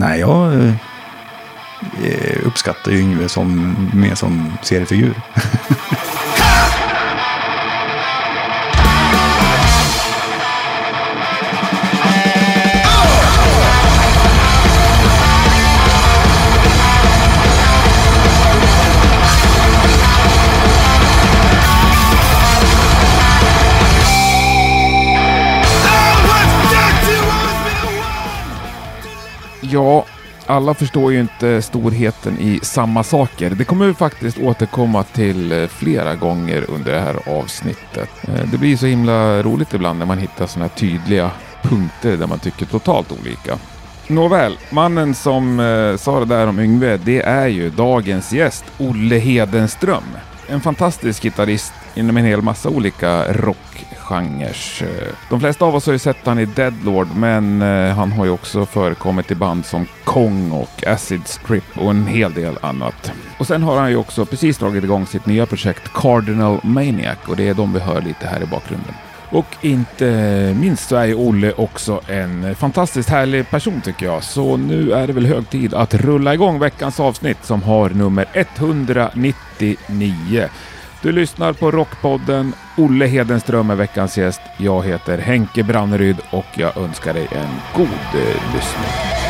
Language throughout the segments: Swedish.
Nej, jag eh, uppskattar ju Yngve som, mer som seriefigur. alla förstår ju inte storheten i samma saker. Det kommer vi faktiskt återkomma till eh, flera gånger under det här avsnittet. Eh, det blir så himla roligt ibland när man hittar sådana här tydliga punkter där man tycker totalt olika. Nåväl, mannen som eh, sa det där om Yngve, det är ju dagens gäst, Olle Hedenström. En fantastisk gitarrist inom en hel massa olika rockgenrer. De flesta av oss har ju sett han i Deadlord, men eh, han har ju också förekommit i band som Kong och Acid Strip och en hel del annat. Och sen har han ju också precis dragit igång sitt nya projekt Cardinal Maniac och det är de vi hör lite här i bakgrunden. Och inte minst så är ju Olle också en fantastiskt härlig person tycker jag. Så nu är det väl hög tid att rulla igång veckans avsnitt som har nummer 199. Du lyssnar på Rockpodden. Olle Hedenström är veckans gäst. Jag heter Henke Branneryd och jag önskar dig en god eh, lyssning.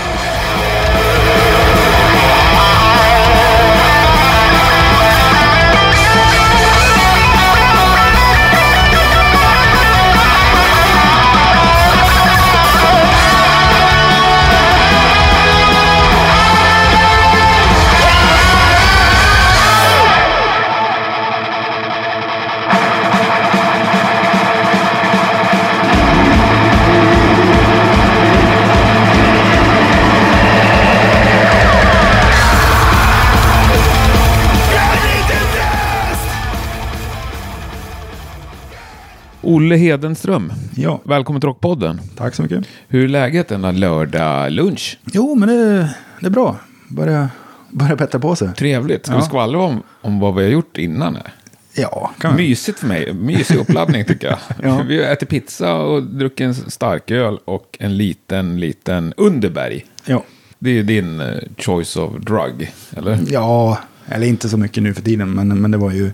Olle Hedenström, Ja, välkommen till Rockpodden. tack så mycket. Hur är läget denna lördag lunch? Jo, men det, det är bra. Börja, börja bättra på sig. Trevligt. Ska Ja. vi skvallra om, om vad vi har gjort innan? här? Ja, kan. Mysigt för mig. Mysig uppladdning tycker jag. Ja. Vi har ätit pizza och druckit en starköl och en liten, liten Underberg. Ja. Det är din eh, choice of drug, eller? ja, eller inte så mycket nu för tiden, men, men det var ju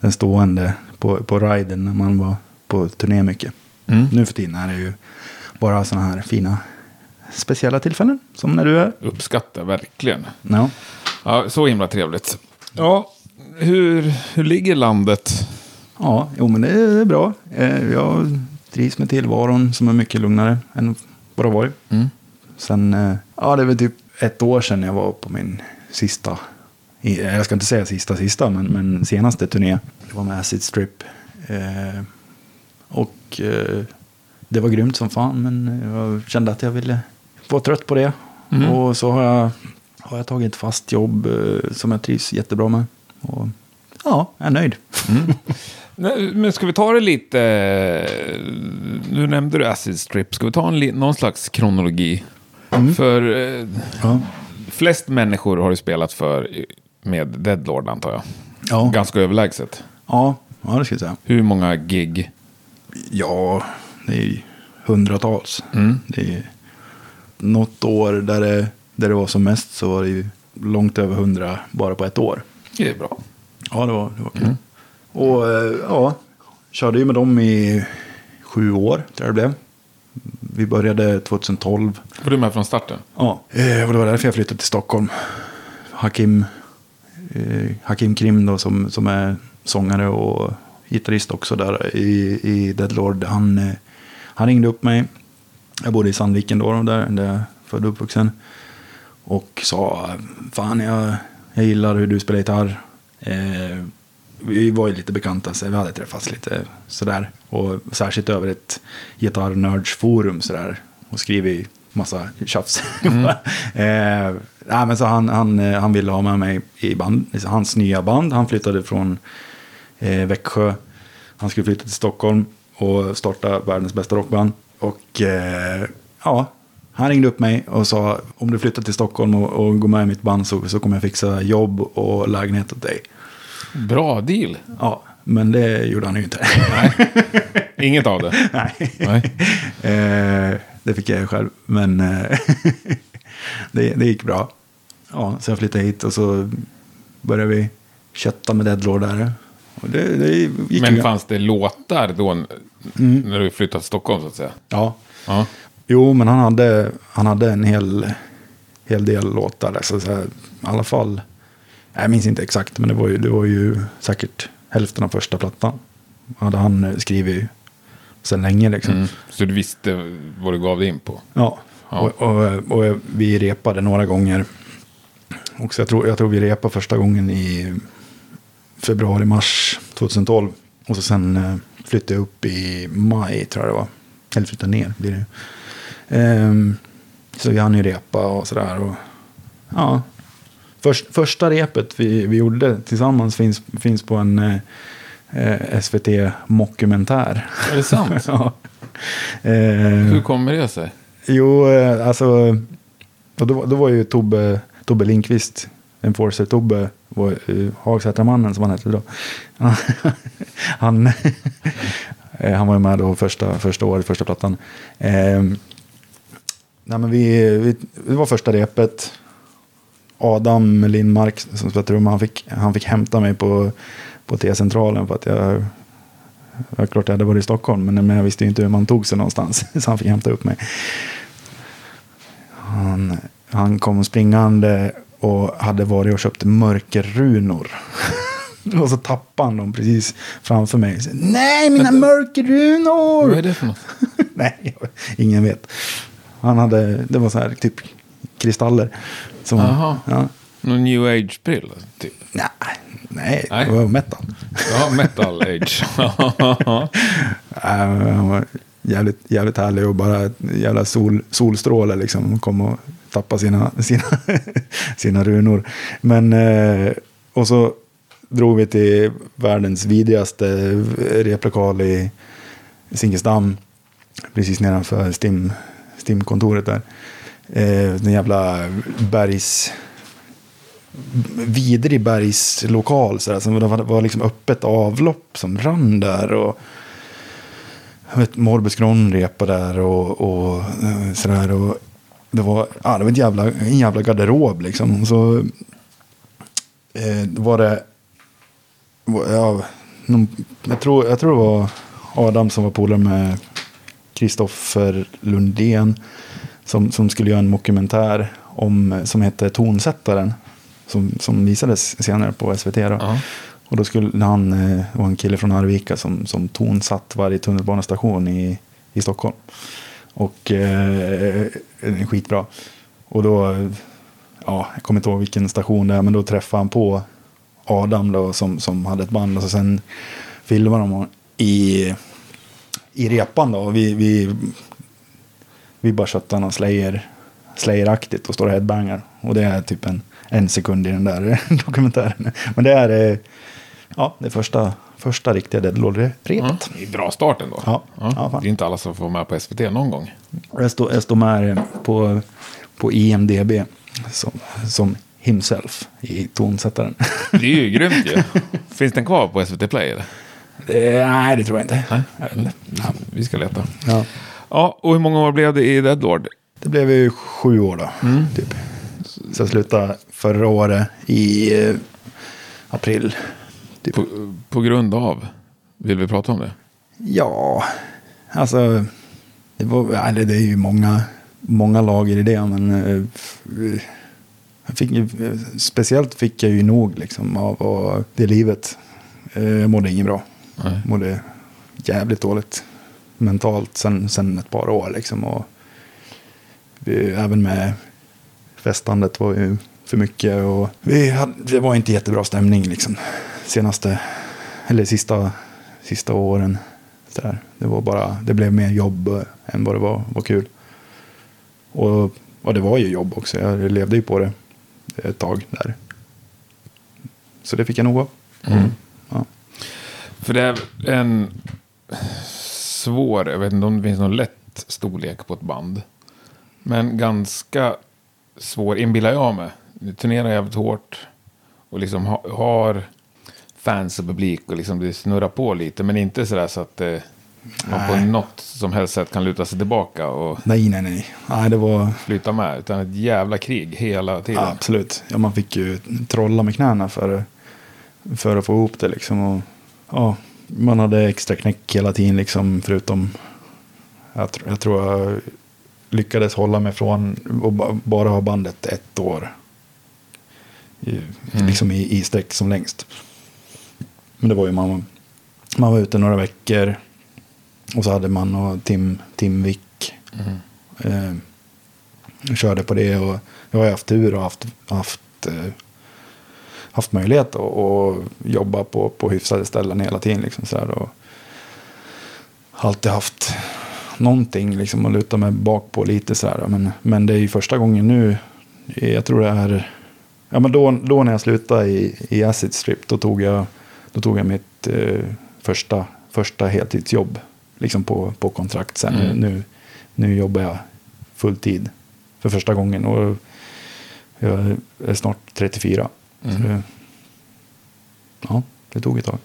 den stående på, på riden när man var på turné mycket. Mm. Nu för tiden är det ju bara sådana här fina speciella tillfällen, som när du är. Uppskattar verkligen. Ja. Ja, så himla trevligt. Ja, hur, hur ligger landet? Ja, jo men det är bra. Eh, Jag trivs med tillvaron som är mycket lugnare än vad det var. Mm. Sen, eh, ja det är väl typ ett år sedan jag var på min sista, jag ska inte säga sista sista, men, men senaste turné. Det var med Acid Strip. Och eh, det var grymt som fan, men jag kände att jag ville vara trött på det. Mm. Och så har jag, har jag tagit ett fast jobb eh, som jag trivs jättebra med. Och ja, jag är nöjd. Nej, Men ska vi ta det lite... Nu nämnde du Acid Strip. Ska vi ta en, någon slags kronologi? För eh, Ja. flest människor har du spelat för med Deadlord antar jag. Ja. Ganska överlägset. Ja, ja, det ska jag säga. Hur många gig? Ja, det är hundratals. Mm. Det är något år där det, där det var som mest så var det ju långt över hundra bara på ett år. Det är bra. Ja, det var, det var kul. Och eh, ja, körde ju med dem i sju år, tror jag det blev. Vi började 2012. Var du med från starten? Ja, eh, och det var därför jag flyttade till Stockholm. Hakim, eh, Hakim Krim då, som, som är sångare och gitarrist också där i, i Deadlord. Han, eh, han ringde upp mig. Jag bodde i Sandviken då, där, där jag är född och uppvuxen. Och sa, fan jag, jag gillar hur du spelar gitarr. Eh, vi var ju lite bekanta, så vi hade träffats lite sådär. Och särskilt över ett gitarrnördsforum sådär. Och skrivit massa tjafs. eh, nej, men så han, han, eh, han ville ha med mig i band, hans nya band. Han flyttade från eh, Växjö. Han skulle flytta till Stockholm och starta världens bästa rockband. Och eh, ja, han ringde upp mig och sa om du flyttar till Stockholm och, och går med i mitt band så, så kommer jag fixa jobb och lägenhet åt dig. Bra deal. Ja, men det gjorde han ju inte. Inget av det. Nej. Nej. Eh, det fick jag själv. Men, eh, det, det gick bra. Ja, så jag flyttade hit och så började vi kötta med Deadlord där. Det, det Men ju- fanns det låtar då n- när du flyttade till Stockholm så att säga? Ja. Ja. Jo, men han hade, han hade en hel, hel del låtar. Så här, I alla fall, jag minns inte exakt, men det var ju, det var ju säkert hälften av första plattan. Hade han eh, skrivit sedan länge liksom. Mm. Så du visste vad du gav dig in på? Ja, Ja. Och, och, och vi repade några gånger. Också, jag, tror, jag tror vi repade första gången i februari-mars 2012. Och så sen eh, flyttade jag upp i maj tror jag det var. Eller flyttade ner blir det. Ehm, så vi hann ju repa och sådär. Och, ja. Först, första repet vi, vi gjorde tillsammans finns, finns på en eh, eh, SVT-mockumentär. Är det sant? ja. Eh, Hur kommer det sig? Jo, eh, alltså. Då, då var ju Tobbe, Tobbe Lindqvist, Enforcer-Tobbe, var, uh, eh, Hagsätramannen som han hette då. han, eh, han var ju med då första, första året, första plattan. Eh, nej, men vi, vi, det var första repet. Adam Lindmark som spelade trumma, han fick, han fick hämta mig på, på T-centralen för att jag det var klart jag hade varit i Stockholm, men men jag visste ju inte hur man tog sig någonstans. Så han fick hämta upp mig. Han, han kom springande och hade varit och köpt mörkerrunor. och så tappade han dem precis framför mig. Så, Nej, mina mörkerrunor! Vad är det för något? Nej, ingen vet. Han hade, det var så här typ kristaller. Som, Jaha. Ja, Någon new age-pryl? Typ. nej, nej, Nej. det var metal. Ja, metal age. Han var jävligt, jävligt härlig och bara jävla sol, solstråle liksom. Kom och tappa sina, sina, sina runor. Men, eh, och så drog vi till världens vidrigaste replokal i Zinkensdamm. Precis nedanför STIM-kontoret där. Eh, den jävla bergs vidrig bergslokal. Så där, som det var, liksom öppet avlopp som rann där. Och, jag vet, Morbus Gron repade där och, och eh, sådär. Och det var, ja, det var ett jävla, en jävla garderob liksom. Så eh, var det, ja, någon, jag, tror, jag tror det var Adam som var polare med Kristoffer Lundén. Som, som skulle göra en dokumentär om, som hette Tonsättaren. Som, som visades senare på SVT. Då. Ja. Och då skulle han, eh, var en kille från Arvika som, som tonsatt varje tunnelbanestation i, i Stockholm. Och eh, skitbra. Och då, ja, jag kommer inte ihåg vilken station det är, men då träffade han på Adam då, som, som hade ett band. Och så sen filmade de i, i repan då. Och vi, vi, vi bara köttar någon Slayer, slayeraktigt och står och headbangar. Och det är typ en, en sekund i den där dokumentären. Men det är, eh, ja, det första, första riktiga Deadlord-repet. Ja, det är bra start ändå. Ja. Ja, det är inte alla som får med på SVT någon gång. Jag står, jag står med på, på IMDB som, som himself i tonsättaren. Det är ju grymt ju. Finns den kvar på SVT Play? Eller? Det, nej, det tror jag inte. Nej. Vi ska leta. Ja. Ja, och hur många år blev det i Deadlord? Det blev ju sju år då. Typ. Så jag slutade förra året i eh, april. Typ. På, på grund av? Vill vi prata om det? Ja, alltså. Det, var, det, det är ju många, många lager i det. Men eh, jag fick, speciellt fick jag ju nog liksom, av, det livet. Eh, Jag mådde inget bra. Nej. mådde jävligt dåligt mentalt sen, sen ett par år. Liksom, och vi, även med festandet var ju för mycket. Och vi hade, det var inte jättebra stämning liksom, senaste, eller sista, sista åren. Så. Det, var bara, det blev mer jobb än vad det var, var kul. Och, och det var ju jobb också. Jag levde ju på det ett tag där. Så det fick jag nog av. Mm. Ja. För det är en svår, jag vet inte om det finns någon lätt storlek på ett band. Men ganska svår, inbillar jag mig. Turnerar jävligt hårt. Och liksom ha, har fans och publik och liksom det snurrar på lite. Men inte sådär så att det man på något som helst sätt kan luta sig tillbaka och Nej, nej, nej. Nej, det var flyta med. Utan ett jävla krig hela tiden. ja, absolut. Ja, man fick ju trolla med knäna för, för att få ihop det liksom. Och, ja, man hade extra knäck hela tiden liksom, förutom jag, jag tror jag lyckades hålla mig från att ba- bara ha bandet ett år. Mm. Liksom i, i sträck som längst. Men det var ju man, man var ute några veckor. Och så hade man och Tim, Tim Wick. Mm. Eh, körde på det och jag har ju haft tur och haft, haft, eh, haft möjlighet att, att jobba på, på hyfsade ställen hela tiden. Liksom så här, och alltid haft någonting liksom att luta mig bak på lite så här. Men, men det är ju första gången nu, jag tror det är, ja men då, då när jag slutade i, i Acid Strip, då tog jag, då tog jag mitt eh, första, första heltidsjobb. Liksom på, på kontrakt sen. Mm. Nu, nu jobbar jag fulltid för första gången. Och jag är snart 34. Så Mm. det, ja, det tog ett tag.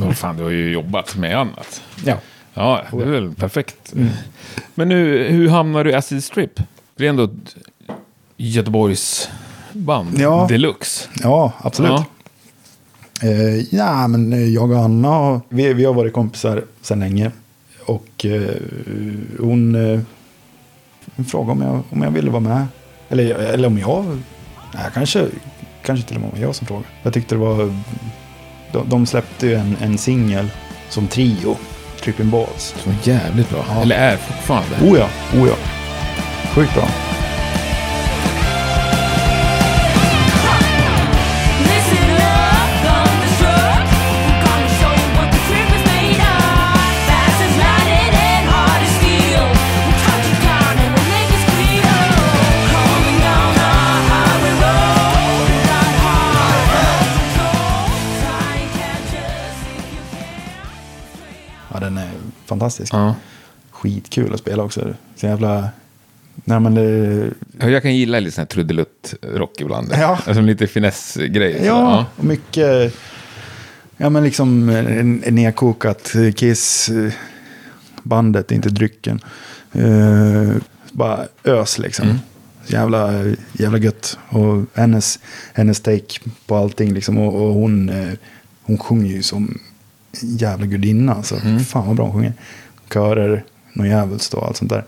Men fan, du har ju jobbat med annat. Ja. Ja, det är väl perfekt. Mm. Men nu, hur hamnar du i Acid Strip? Det är ändå Göteborgs band Ja. deluxe. Ja, absolut. Ja. Eh, ja, men eh, jag och Anna, vi, vi har varit kompisar sedan länge. Och eh, hon eh, frågade om jag, om jag ville vara med. Eller, eller om jag... Nej, kanske, kanske till och med var jag som frågade. Jag tyckte det var... De, de släppte ju en, en singel som trio, Tripping Balls. Som är jävligt bra. Ja. Eller är fortfarande. Oh ja, oh ja. Sjukt bra. Fantastisk. Ja. Skitkul att spela också. Så jävla... Nej, men det, Ja, Jag kan gilla lite sån här trudelutt-rock ibland. Ja. Alltså lite finessgrejer. så. Ja, och mycket... Ja, men liksom nedkokat Kiss. Bandet, inte drycken. Eh, bara ös liksom. Jävla, jävla gött. Och hennes, hennes take på allting liksom. Och, och hon, eh, hon sjunger ju som jävla gudinna. Alltså. Fan vad bra hon sjunger. Körer, något djävulskt och allt sånt där.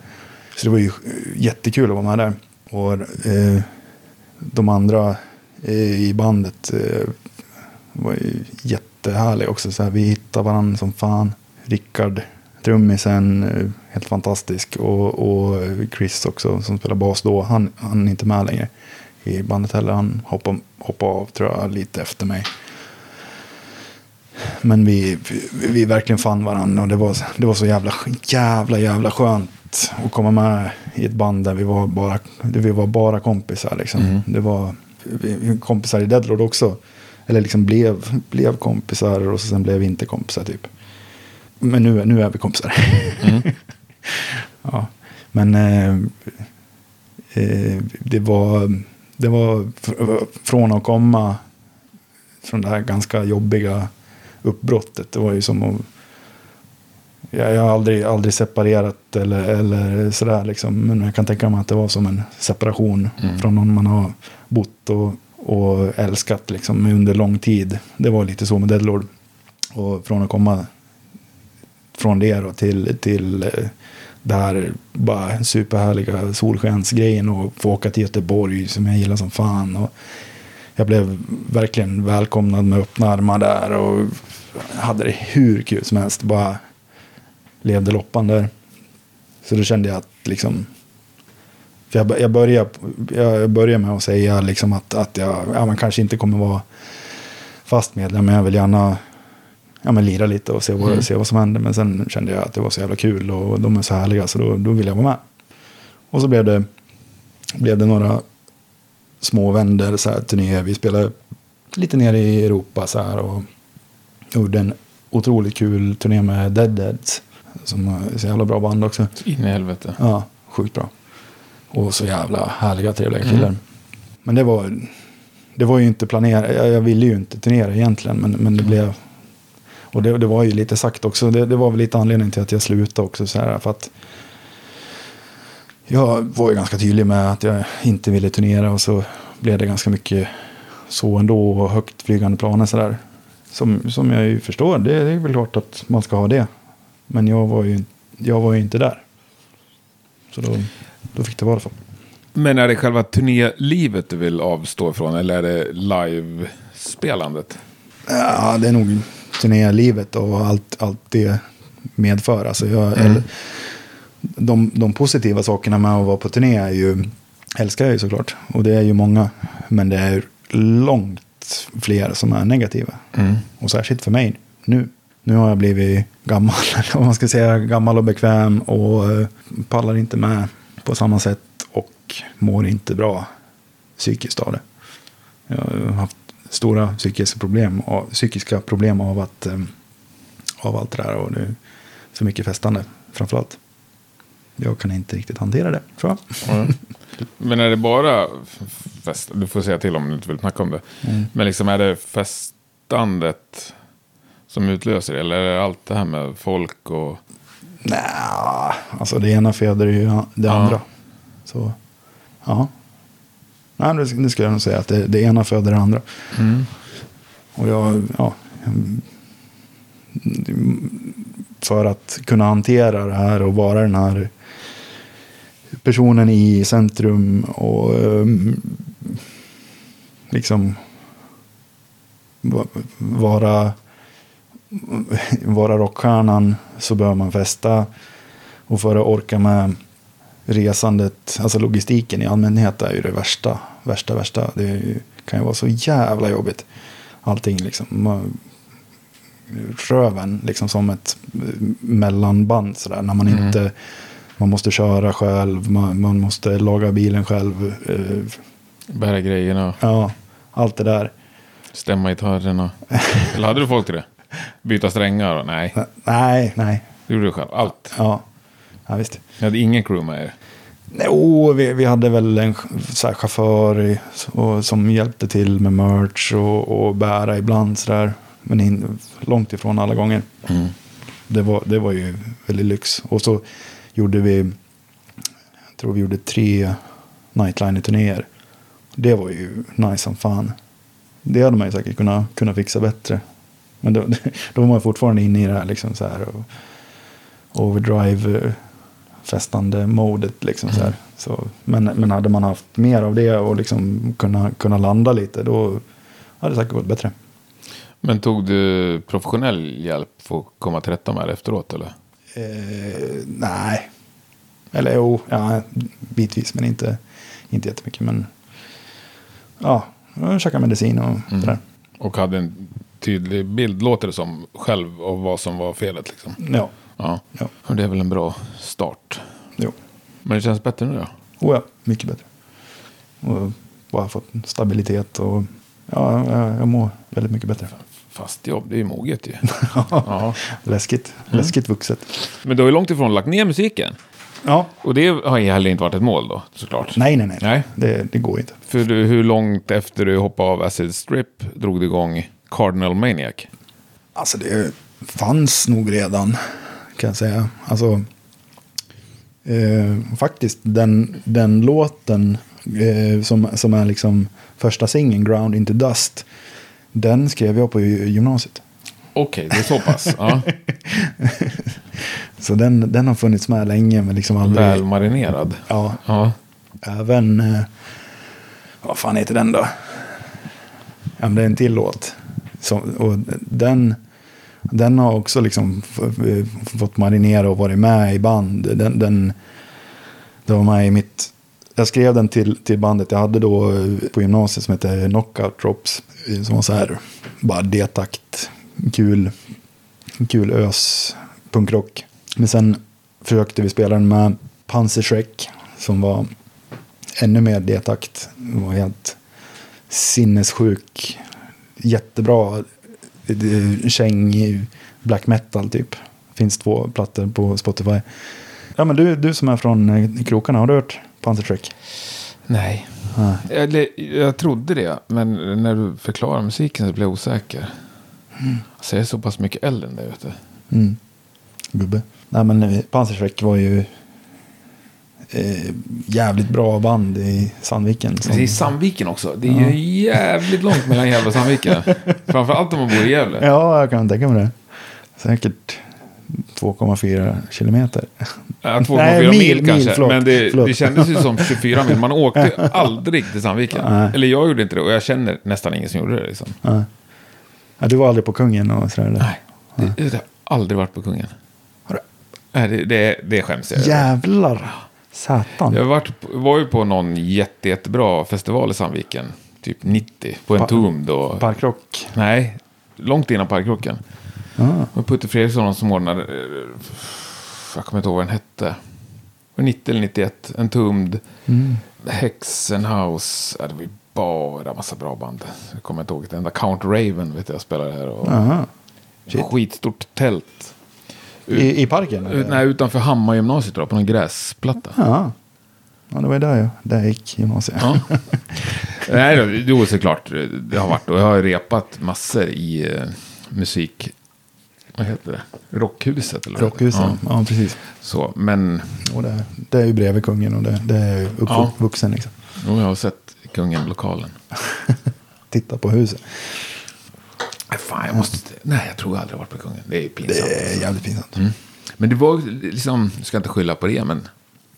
Så det var ju jättekul att vara med där. Och eh, de andra eh, i bandet eh, var ju jättehärliga också. Så här, vi hittade varandra som fan. Rickard, trummisen, eh, helt fantastisk. Och, och Chris också som spelar bas då. Han, han är inte med längre i bandet heller. Han hoppade, hoppade av tror jag lite efter mig. Men vi, vi, vi verkligen fann varandra och det var, det var så jävla, jävla, jävla skönt att komma med i ett band där vi var bara, vi var bara kompisar. Liksom. Det var kompisar i Deadlord också. Eller liksom blev, blev kompisar och sen blev vi inte kompisar typ. Men nu, nu är vi kompisar. ja. Men eh, eh, det var, det var fr- från att komma från det här ganska jobbiga uppbrottet. Det var ju som att... Jag, har aldrig, aldrig separerat eller, eller sådär liksom. Men jag kan tänka mig att det var som en separation från någon man har bott och, och älskat liksom under lång tid. Det var lite så med Deadlord. Och från att komma från det då till, till eh, det här bara superhärliga solskensgrejen och få åka till Göteborg som jag gillar som fan. Och jag blev verkligen välkomnad med öppna armar där och hade det hur kul som helst. Bara levde loppan där. Så då kände jag att liksom för jag, jag, började, jag började med att säga liksom att, att jag ja, man kanske inte kommer vara fast medlem, men jag vill gärna ja, men lira lite och se vad, se vad som händer. Men sen kände jag att det var så jävla kul och de är så härliga så då, då vill jag vara med. Och så blev det, blev det några små vändor, så här, turnéer. Vi spelade lite nere i Europa så här och gjorde en otroligt kul turné med Deadheads. Som är så jävla bra band också. In i helvete. Ja, sjukt bra. Och så jävla härliga, trevliga killar. Men det var, det var ju inte planerat. Jag, jag ville ju inte turnera egentligen. Men, men det blev... Och det, det var ju lite sagt också. Det, det var väl lite anledning till att jag slutade också. Så här, för att jag var ju ganska tydlig med att jag inte ville turnera. Och så blev det ganska mycket så ändå. Och högt flygande planer sådär. Som, som jag ju förstår. Det, det är väl klart att man ska ha det. Men jag var ju, jag var ju inte där. Så då, då fick det vara så. Men är det själva turnélivet du vill avstå ifrån eller är det live-spelandet? Ja, det är nog turnélivet och allt, allt det medför. Alltså jag, eller, de, de positiva sakerna med att vara på turné är ju, älskar jag ju såklart. Och det är ju många. Men det är långt fler som är negativa. Och särskilt för mig nu. Nu har jag blivit gammal, vad man ska säga, gammal och bekväm och eh, pallar inte med på samma sätt och mår inte bra psykiskt av det. Jag har haft stora psykiska problem, av- psykiska problem av, att, eh, av allt det där och det är för mycket festande framförallt. Jag kan inte riktigt hantera det, tror jag. Men är det bara fest? Du får säga till om du inte vill snacka om det. Men liksom är det festandet som utlöser det? Eller är det allt det här med folk och... Nej, alltså det ena föder ju det andra. Så, ja. Nej, det, skulle jag nog säga att det, det ena föder det andra. Och jag, ja. För att kunna hantera det här och vara den här personen i centrum och um, liksom va- vara, vara rockstjärnan så bör man festa. Och för att orka med resandet, alltså logistiken i allmänhet är ju det värsta, värsta, värsta. Det kan ju vara så jävla jobbigt. Allting liksom. Röven liksom som ett mellanband sådär. När man inte, man måste köra själv, man, man måste laga bilen själv. eh, Bära grejerna, Ja, allt det där. stämma gitarrerna. Eller hade du folk till det? Byta strängar? Nej, Nej, nej. det gjorde du själv. Allt. Ja, ja visst. Jag hade ingen crew med er. Jo, vi, vi hade väl en så här, chaufför i, och, som hjälpte till med merch och, och bära ibland sådär. Men in, långt ifrån alla gånger. Det, var, det var ju väldigt lyx. Och så gjorde vi, jag tror vi gjorde tre nightliner-turnéer. Det var ju nice som fan. Det hade man ju säkert kunnat, kunnat fixa bättre. Men då, då var man fortfarande inne i det här liksom så här. Och, Overdrive-festande-modet liksom så här. Så, men, men hade man haft mer av det och liksom kunnat kunna landa lite då hade det säkert gått bättre. Men tog du professionell hjälp för att komma till rätta med det efteråt eller? Eh, nej. Eller jo, ja, bitvis men inte, inte jättemycket. Men ja, jag käkade medicin och sådär. Och hade en tydlig bild, låter det som, själv av vad som var felet liksom. Ja, Ja, ja, och det är väl en bra start. jo. Men det känns bättre nu då? Oh ja, mycket bättre. Och bara fått stabilitet och ja, jag, jag mår väldigt mycket bättre. Fast jobb, det är ju moget ju. ja. Läskigt, läskigt vuxet. Men du har ju långt ifrån lagt ner musiken. Ja, Och det har ju heller inte varit ett mål då, såklart. nej, nej, nej. Nej. Det, det går inte. För du, hur långt efter du hoppade av Acid Strip drog du igång Cardinal Maniac? Alltså det fanns nog redan, kan jag säga. Alltså, eh, faktiskt den, den låten eh, som, som är liksom första singeln, Ground into Dust, den skrev jag på gy- gymnasiet. Okej, det är så pass. Ja. Så den, den har funnits med länge, men liksom aldrig... Väl marinerad. Ja, Ja. även... Eh, vad fan heter den då? Ja, det är en till låt. Som, och den, den har också liksom f- fått marinera och varit med i band. Den, den, det var med i mitt... Jag skrev den till, till bandet jag hade då eh, på gymnasiet som hette Knockout Drops. Eh, som var så här, bara D-takt, kul, kul ös, punkrock. Men sen försökte vi spela den med Panzerschreck som var ännu mer D-takt. Den var helt sinnessjuk. Jättebra eh, käng black metal typ. Finns två plattor på Spotify. Ja men du, du som är från krokarna, har du hört Panzerschreck? Nej. Nej. Eller, jag trodde det, men när du förklarar musiken så blev jag osäker. Så jag är så pass mycket äldre än dig, vet du. Mm. Gubbe. Nej men eh, Panzerschreck var ju eh, jävligt bra band i Sandviken. som- Det är Sandviken också. Det är ju jävligt långt mellan Gävle och Sandviken. Framförallt om man bor i Gävle. Ja, jag kan tänka mig det. Säkert 2,4 kilometer. Ja, 2,4 Nej, mil, mil, mil, kanske. förlåt. men det, det kändes ju som 24 mil. Man åkte aldrig till Sandviken. Nej. Eller jag gjorde inte det. Och jag känner nästan ingen som gjorde det. Liksom. Ja. Ja, du var aldrig på Kungen och sådär? eller? Nej, det, det har aldrig varit på Kungen. Har du? Nej, det, det, det skäms jag. Jävlar! Satan. Jag varit, var ju på någon jätte, jättebra festival i Sandviken. Typ 90. På en Pa- tom då. Parkrock. Nej, långt innan parkrocken. Ja. Och Putte Fredriksson som ordnade, eh, jag kommer inte ihåg vad den hette. Det var 90 eller 91, en tumd. Mm. Hexenhouse, ja, det var ju bara massa bra band. Jag kommer inte ihåg ett enda. Count Raven vet jag spelade här. Och Aha. Shit. skitstort tält. I, I parken? Ut, nej, utanför Hammargymnasiet då, på någon gräsplatta. Ja. ja, det var där jag, där jag gick gymnasiet. Ja. Nej, då, jo, såklart. Det har varit. Och jag har repat massor i eh, musik... Vad heter det? Rockhuset? Eller. Rockhuset, Ja, ja. precis. så, men Och det, det är ju bredvid kungen och det, det är ju Ja. uppvuxen liksom. jo, jag har sett Kungen-lokalen. Titta på huset. Nej, fan, jag måste... Nej, jag tror jag aldrig varit på Kungen. Det är ju Det pinsamt. är jävligt pinsamt. Mm. Men det var liksom, jag ska inte skylla på det, men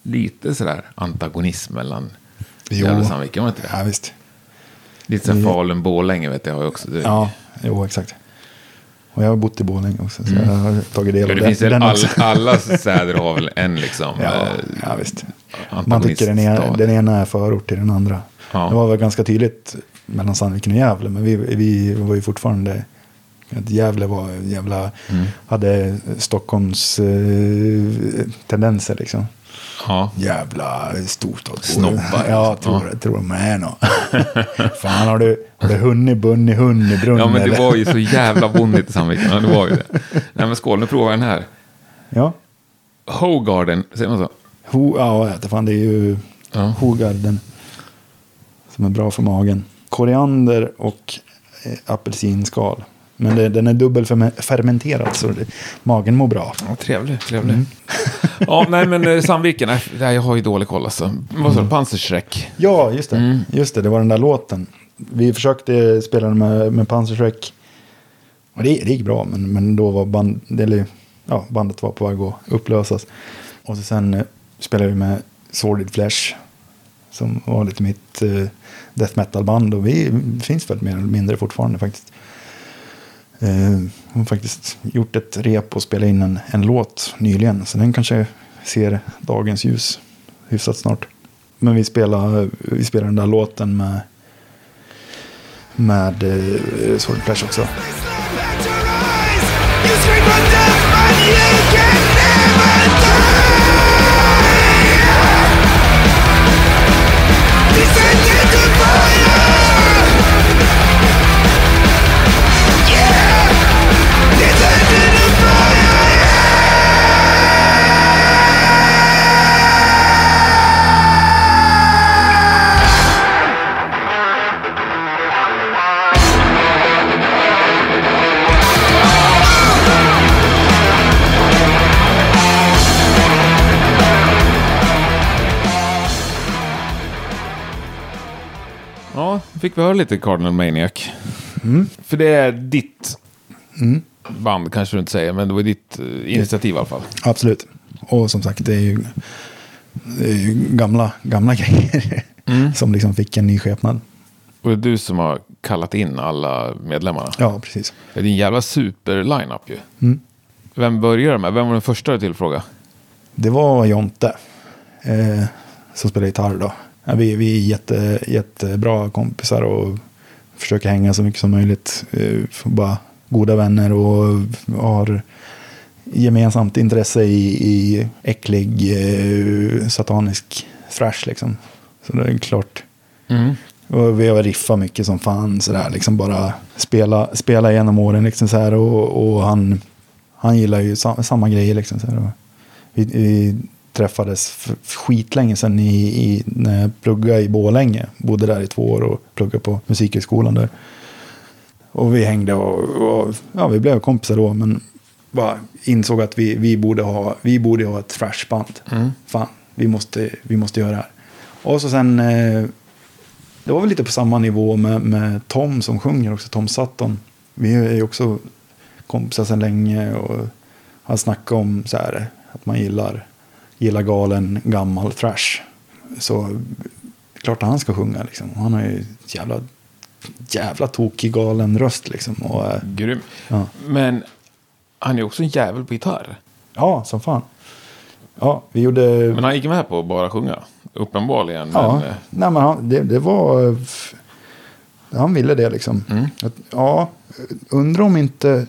lite sådär antagonism mellan. Gävle och Sandviken, var inte det? Ja, visst. Lite såhär Falun-Borlänge vet jag också. Ja, jo exakt. Och jag har bott i Borlänge också, så jag har tagit del Ja, av det den, finns den all, alla städer har väl en liksom. Ja, eh, ja, visst. Man tycker den ena, den ena är förort till den andra. Ja. Det var väl ganska tydligt mellan Sandviken och Gävle, men vi, vi var ju fortfarande... Att Gävle var jävla, Mm. hade Stockholms eh, tendenser liksom. Ja. Jävla storstadsbor. Snobbar, Ja, liksom. tror, tror de är nå. Fan, har du, har du hunnit, bunnit, hunnit, brunn ja, men det eller? var ju så jävla bonnigt i Sandviken. Ja, det var ju det. Nej, men skål, nu provar jag den här. Ja, Hogarden, säger man så? Ho, ja, fan, det är ju Ja. Hogarden. Som är bra för magen. Koriander och eh, apelsinskal. Men det, den är dubbelfermenterad så det, magen mår bra. Ja, trevlig, trevlig. ja, nej men eh, Sandviken, nej, nej, jag har ju dålig koll alltså. Vad sa du, Panzerschreck? Ja, just det. Mm. Just det, det var den där låten. Vi försökte spela den med, med Panzerschreck. Och det, det gick bra, men, men då var band, eller, ja, bandet var på väg att upplösas. Och så sen eh, spelade vi med Sordid Flesh. Som var lite mitt eh, death metal-band. Och vi finns väl mer eller mindre fortfarande faktiskt. Eh, hon har faktiskt gjort ett rep och spelat in en, en låt nyligen. Så den kanske ser dagens ljus hyfsat snart. Men vi spelar, vi spelar den där låten med, med eh, Sword Flash också. You fick vi höra lite Cardinal Maniac. Mm. För det är ditt band, kanske du inte säger, men det var ditt eh, initiativ i alla fall. Absolut. Och som sagt, det är ju, det är ju gamla, gamla grejer. Som liksom fick en ny skepnad. Och det är du som har kallat in alla medlemmarna. Ja, precis. Det är en jävla super-line-up ju. Mm. Vem började med? Vem var den första du tillfrågade? Det var Jonte. Eh, som spelar gitarr då. Ja, vi, vi är jätte, jättebra kompisar och försöker hänga så mycket som möjligt. Bara goda vänner och har gemensamt intresse i, i äcklig eh, satanisk thrash liksom. Så det är klart. Och vi har riffat mycket som fan sådär, liksom bara spela, spela genom åren liksom så här och, och han, han gillar ju sa, samma grejer liksom så här. Och vi, vi träffades skitlänge sedan i, i, när jag pluggade i Borlänge, bodde där i två år och pluggade på musikhögskolan där. Och vi hängde och, och ja, vi blev kompisar då. Men bara insåg att vi, vi, borde, ha, vi borde ha ett thrashband. Fan, vi måste, vi måste göra det här. Och så sen, eh, det var väl lite på samma nivå med, med Tom som sjunger också, Tom Sutton. Vi är ju också kompisar sedan länge och har snackat om så här, att man gillar, gillar galen gammal thrash. Så klart att han ska sjunga liksom. Han har ju jävla, jävla tokig galen röst liksom. Och, eh, Grym. ja. Men han är också en jävel på gitarr. ja, som fan. Ja, vi gjorde... Men han gick med på att bara sjunga. Uppenbarligen. Ja, Men, eh, nej, men han, det, det var... eh, Han ville det liksom. Att, ja, undrar om inte...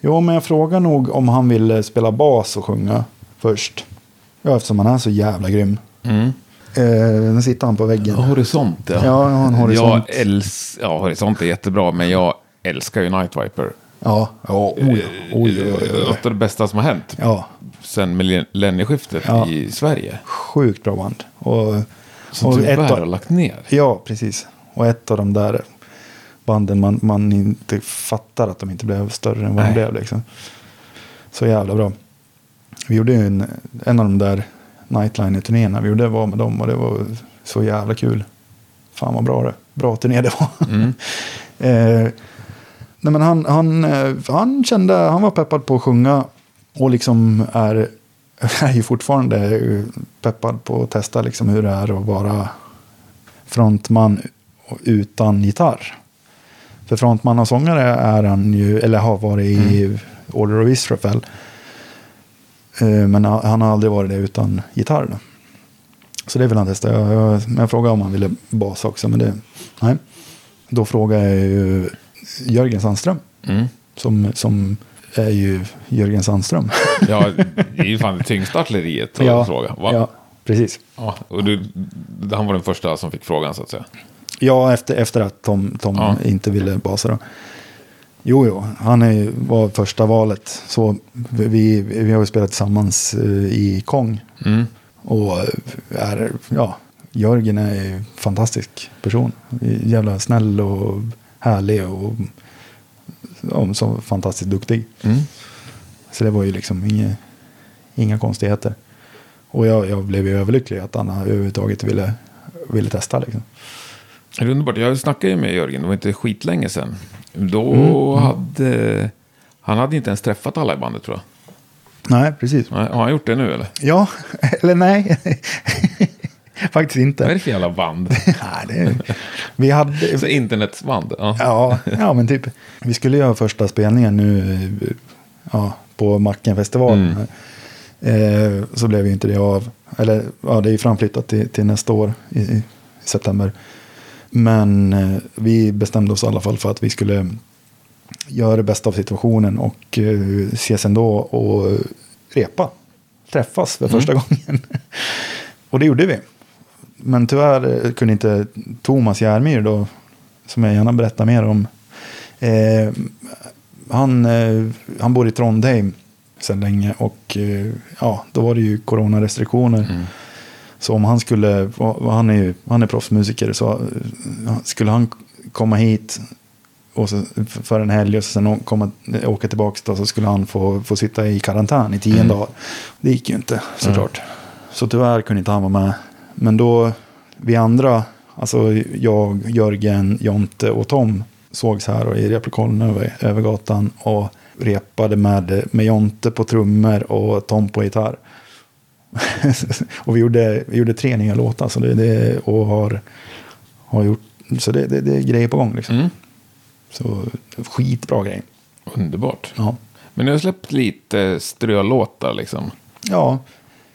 Jo, men jag frågar nog om han ville spela bas och sjunga först. Ja, eftersom han är så jävla grym. mm. Eh, nu sitter han på väggen. Horisont, ja. Ja, en horisont. Jag äls- ja, Horisont är jättebra, men jag älskar ju Night Viper. Ja, ja, oj, oj, oj, oj. Något av det bästa som har hänt Ja, sen millennieskiftet Ja. i Sverige. sjukt bra band. Och, Som och tyvärr ett har lagt ner. ja, precis. Och ett av de där banden man, man inte fattar att de inte blev större än vad de blev. Liksom. Så jävla bra. Vi gjorde ju en, en av de där Nightliner-turnéerna. Vi gjorde var med dem och det var så jävla kul. Fan vad bra det Bra turné det var. Mm. eh, nej men han, han, eh, han kände, han var peppad på att sjunga. Och liksom är, är ju fortfarande peppad på att testa liksom hur det är att vara frontman utan gitarr. För frontman och sångare är han ju, eller har varit i Order of Israel. Eh, Men han har aldrig varit det utan gitarr. Då. Så det vill han testa. Jag, jag, jag frågade om han ville basa också, men det, nej. Då frågade jag ju Jörgen Sandström, Mm. som, som är ju Jörgen Sandström. Ja, det är ju fan det tyngsta artilleriet att ja, fråga. Va? ja, precis. Ja, och du, han var den första som fick frågan så att säga. Ja, efter, efter att Tom, Tom Ja. inte ville basa då. Jo, jo, han är, var första valet. Så vi, vi har ju spelat tillsammans eh, i Kong. Mm. Och är, ja, Jörgen är en fantastisk person. Jävla snäll och härlig och ja, så fantastiskt duktig. Mm. Så det var ju liksom inga, inga konstigheter. Och jag, jag blev ju överlycklig att han överhuvudtaget ville, ville testa. Liksom. Det är underbart. Jag snackade ju med Jörgen, det var inte skitlänge sedan. Då Mm, hade... Han hade inte ens träffat alla i bandet tror jag. Nej, precis. Nej, Har han gjort det nu eller? Ja, eller nej. Faktiskt inte. Vad är det för jävla band? Nej, det, vi hade... Så internetband? Ja. Ja, ja, men typ. Vi skulle göra första spelningen nu ja, på Mackenfestivalen. Eh, så blev ju inte det av. Eller ja, det är ju framflyttat till, till nästa år i, i september. Men eh, vi bestämde oss i alla fall för att vi skulle göra det bästa av situationen och eh, ses ändå och repa. Träffas för första gången. och det gjorde vi. Men tyvärr eh, kunde inte Thomas Järmyr då, som jag gärna berättar mer om. Eh, han, eh, han bor i Trondheim sedan länge och eh, ja, då var det ju coronarestriktioner. Så om han skulle, han är ju han är proffsmusiker, så eh, skulle han komma hit och så, för en helg och sen komma, åka tillbaka då, så skulle han få, få sitta i karantän i tio dagar. Det gick ju inte såklart. Så tyvärr kunde inte han vara med. Men då, vi andra, alltså jag, Jörgen, Jonte och Tom sågs här och i replokalen över, över gatan och repade med, med Jonte på trummor och Tom på gitarr. och vi gjorde, vi gjorde tre nya låtar så det, det, och har, har gjort, så det, det, det är grejer på gång liksom. Mm. Så skitbra grej. Underbart. Ja. Men ni har släppt lite strölåtar liksom. Ja,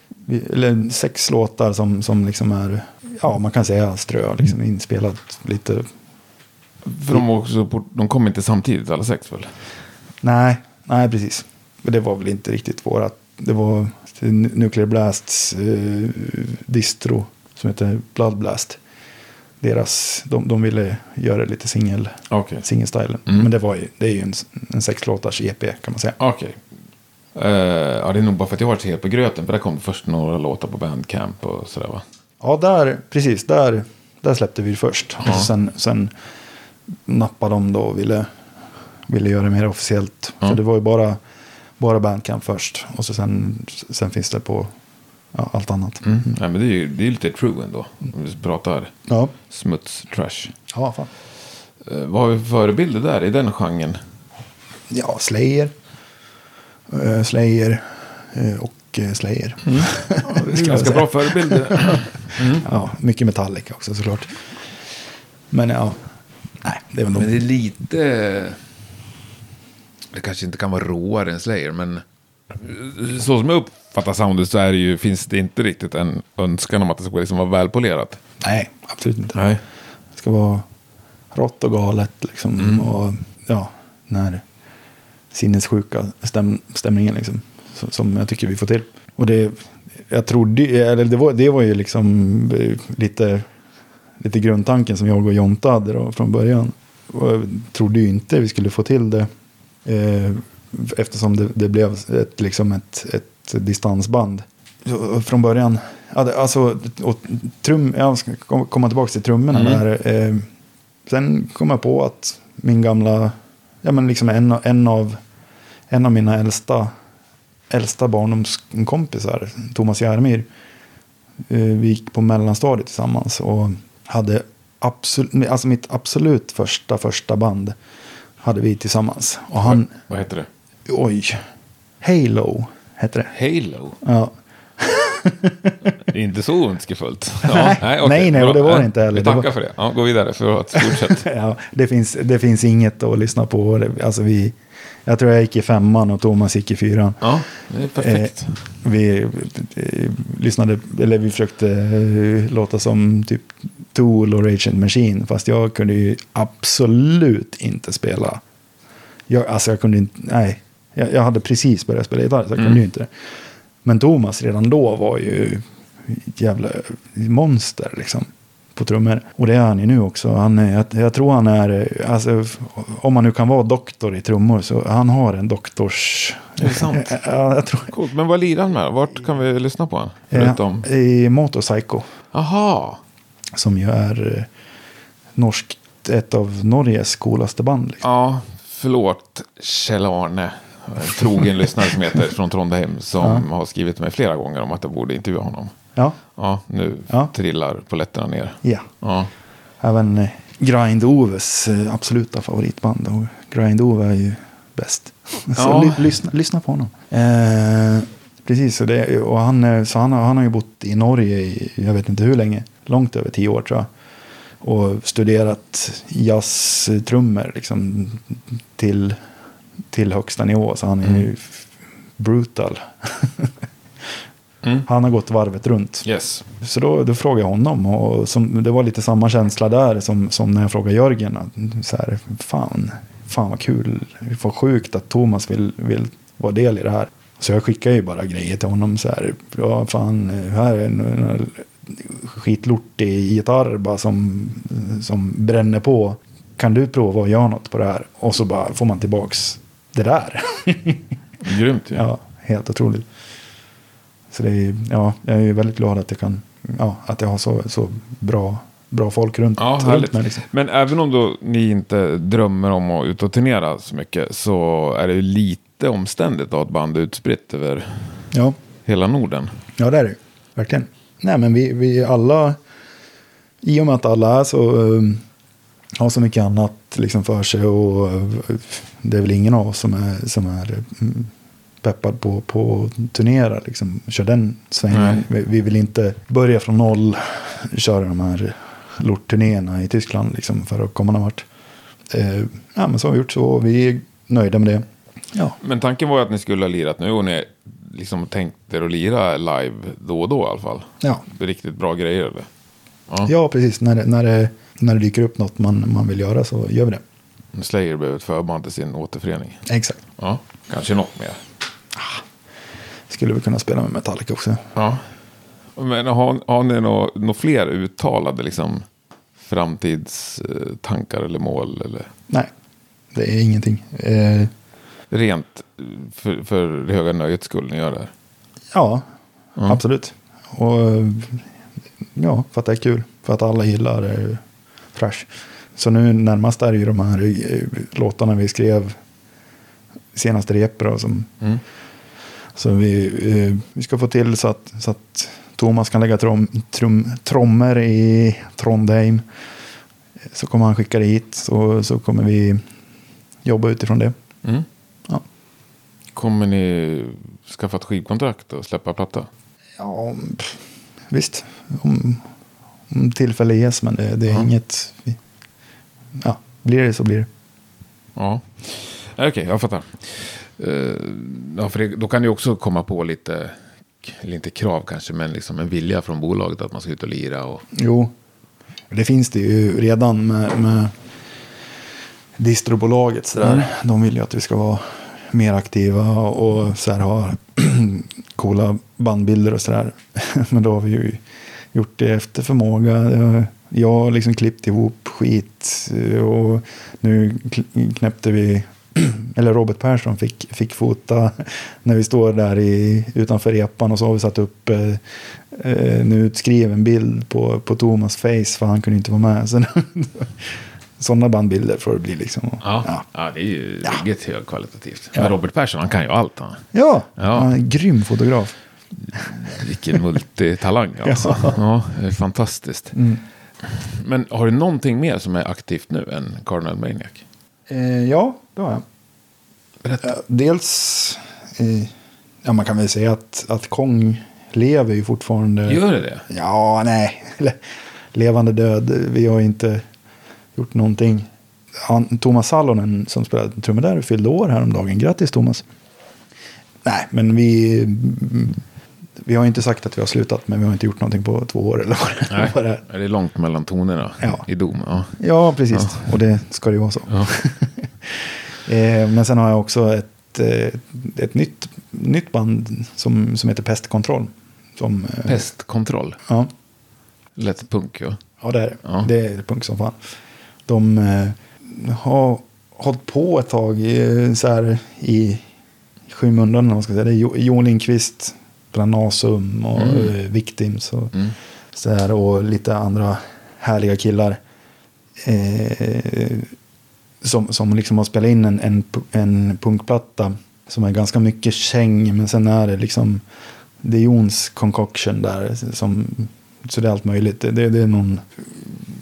vi, eller sex låtar som, som liksom är, ja man kan säga strö, liksom inspelat lite. För de, också, de kom inte samtidigt alla sex väl? Nej, nej precis. Men det var väl inte riktigt vårat. Det var Nuclear Blasts eh, distro som heter Blood Blast. Deras, de, de ville göra lite singel, Okej. singelstylen. Mm. Men det, var ju, det är ju en, en sexlåtars EP kan man säga. Okej. Eh, ja, det är nog bara för att jag har varit helt på gröten. För där kom det först några låtar på Bandcamp och sådär va? Ja, där, precis, där, där släppte vi först. Ja. Och sen, sen nappade de då och ville ville göra det mer officiellt. Ja. För det var ju bara, bara Bandcamp först. Och så sen, sen finns det på ja, allt annat. Mm. Nej, men det är ju det är lite true ändå. Om vi pratar Ja, smuts, trash. ja fan. Eh, vad har vi för förebilder där i den genren? Ja, Slayer. Eh, Slayer eh, och eh, Slayer. Mm. Det är ganska bra förebilder. Ja, mycket Metallica också såklart. Men ja, nej, det är väl Men de. det är lite... Det kanske inte kan vara råare än Slayer, men... Så som jag uppfattar soundet så är det ju, finns det inte riktigt en önskan om att det ska liksom vara välpolerat. Nej, absolut inte. Nej. Det ska vara rått och galet liksom. Mm. Och ja, den här sinnessjuka stäm, stämningen liksom. Som, jag tycker vi får till. Och det, jag trodde, eller det var, det var ju liksom eh, lite, lite grundtanken som jag och Jonta hade då från början. Och jag trodde ju inte vi skulle få till det. Eh, eftersom det, det blev ett, liksom ett, ett distansband. Från början, alltså, och trum, jag ska kom- komma tillbaka till trummorna Mm. där. Eh, sen kom jag på att min gamla, ja men liksom en, av- en av, en av mina äldsta, äldsta barndomskompisar, Thomas Järmyr, eh, vi gick på mellanstadiet tillsammans och hade absolut, alltså mitt absolut första, första band hade vi tillsammans. Och han, Vad heter det? oj, Halo hette det. Halo? Ja. Det är inte så ondskefullt. Nej, okej, nej, nej, bra. och det var det Nej, inte heller. Vi tackar för det. Ja, gå vidare för att fortsätta. ja, det, finns, det finns inget att lyssna på. Alltså vi, jag tror jag gick i femman och Thomas gick i fyran. Ja, det är perfekt. Eh, vi eh, lyssnade, eller vi försökte eh, låta som typ Tool och Rage Machine. Fast jag kunde ju absolut inte spela. Jag, alltså jag kunde inte, nej. Jag, jag hade precis börjat spela gitarr så jag Mm. kunde ju inte det. Men Thomas redan då var ju ett jävla monster liksom. På trummor. Och det är han ju nu också. Han är, jag, jag tror han är, alltså, om man nu kan vara doktor i trummor så han har en doktors... Är det sant? Ja, jag tror Coolt. Men vad lirar han med? Vart kan vi lyssna på honom? Förutom... Ja, I Motorpsycho. Aha. Som ju är eh, norskt, ett av Norges coolaste band. Liksom. Ja, förlåt Kjell-Arne. En trogen lyssnare som heter från Trondheim. Som har skrivit till mig flera gånger om att jag borde intervjua honom. Ja, Ja, nu Ja. trillar polletterna ner. ja. Ja. Även eh, Grind-Oves eh, absoluta favoritband. Och Grind-Ove är ju bäst. Så Ja. ly, lyssna, lyssna på honom. Eh, precis, så, det, och han, så han, har- han har ju bott i Norge i jag vet inte hur länge. Långt över tio år tror jag. Och studerat jazztrummor liksom, till, till högsta nivå. Så han är ju f- brutal. Mm. Han har gått varvet runt. Yes. Så då, då frågade jag honom och som, det var lite samma känsla där som, som när jag frågade Jörgen. Att, Så här, fan, fan vad kul, vad sjukt att Thomas vill, vill vara del i det här. Så jag skickade ju bara grejer till honom så här. Ja, fan, här är en skitlortig gitarr bara som, som bränner på. Kan du prova att göra något på det här? Och så bara får man tillbaks det där. Grymt ju. Ja, helt otroligt. Så det är, ja, jag är väldigt glad att jag kan, ja, att jag har så, så bra, bra folk runt, Ja, runt mig. Liksom. Men även om då ni inte drömmer om att ut och turnera så mycket så är det ju lite omständigt att ha ett band utspritt över Ja, hela Norden. ja, det är det verkligen. Nej, men vi, vi alla, i och med att alla är så, um, har så mycket annat liksom för sig och uh, det är väl ingen av oss som är, som är mm, peppad på, på att turnera, liksom, kör den svängen. Vi, vi vill inte börja från noll, köra de här lortturnéerna i Tyskland liksom, för att komma någon vart. Eh, ja, men så har vi gjort så vi är nöjda med det. Ja, Men tanken var ju att ni skulle ha lirat nu och ni liksom tänkte er att lira live då och då i alla fall. ja. Riktigt bra grejer eller? Ja. ja precis. När när, det, när det dyker upp något man, man vill göra så gör vi det. Slayer blev ett förband till sin återförening. Exakt. Ja, kanske något mer. Skulle vi kunna spela med Metallica också. Ja. Men har, har ni några nå fler uttalade liksom, framtidstankar eller mål? Eller? Nej, det är ingenting. Eh, Rent för, för det höga nöjets skull ni gör det här? ja, Ja. absolut. Och ja, för att det är kul. För att alla gillar eh, thrash. Så nu närmast är det ju de här eh, låtarna vi skrev senaste repet som Mm. så vi, eh, vi ska få till så att, så att Thomas kan lägga trom, trum, trommor i Trondheim. Så kommer han skicka det hit så, så kommer vi jobba utifrån det. Mm. Kommer ni skaffa ett skivkontrakt och släppa platta? Ja, pff, visst. Om, om tillfälle ges, men det, det är Ja. inget... Ja, blir det så blir det. Ja, okej, jag fattar. Eh, ja, för det, då kan det ju också komma på lite, eller inte krav kanske, men liksom en vilja från bolaget att man ska ut och lira. Och, Jo, det finns det ju redan med, med distrobolaget. Så där. Mm. De vill ju att vi ska vara mer aktiva och så här, ha coola bandbilder och sådär. Men då har vi ju gjort det efter förmåga. Jag- har liksom klippt ihop skit eh, och nu knäppte vi, eller Robert Persson fick, fick fota när vi står där i, utanför repan och så har vi satt upp eh, eh, en utskriven bild på, på Thomas face för han kunde inte vara med. Så sådana bandbilder får det bli liksom. ja. Ja. Ja. det är ju Ja. riktigt högkvalitativt. Ja. Men Robert Persson, han kan ju allt. Han. Ja, Ja. han är en grym fotograf. Vilken multitalang alltså. Ja, det är fantastiskt. Mm. Men har du någonting mer som är aktivt nu än Cardinal Maniac? Eh, ja, det har jag. Berätta. Eh, Dels, eh, ja man kan väl säga att, att Kong lever ju fortfarande. Gör det det? Ja, nej. Le- Levande död. Vi har inte gjort någonting. Han, Thomas Salonen som spelade trummor där fyllde år häromdagen. Grattis Thomas. Nej, men vi, vi har inte sagt att vi har slutat, men vi har inte gjort någonting på två år eller vad det, Nej, vad det är. det långt mellan tonerna Ja. i dom? Ja. Ja, precis. Och det ska det ju vara så. Ja. Eh, men sen har jag också ett, eh, ett nytt, nytt band som, som heter Pestkontroll. Som, eh, Pestkontroll. Ja, Lätt punk, ja. ja, det är det. Ja. Det är punk som fan. De eh, har hållit på ett tag eh, så här, i skymundan. man ska säga. Det är Jo- Johan Lindqvist, bland Nasum och Mm. eh, Victims. Och, Mm. så här, och lite andra härliga killar. Eh, som, som liksom har spelat in en, en, en punkplatta som är ganska mycket käng. Men sen är det liksom, det är Jons concoction där. Som, så det är allt möjligt. Det, det är någon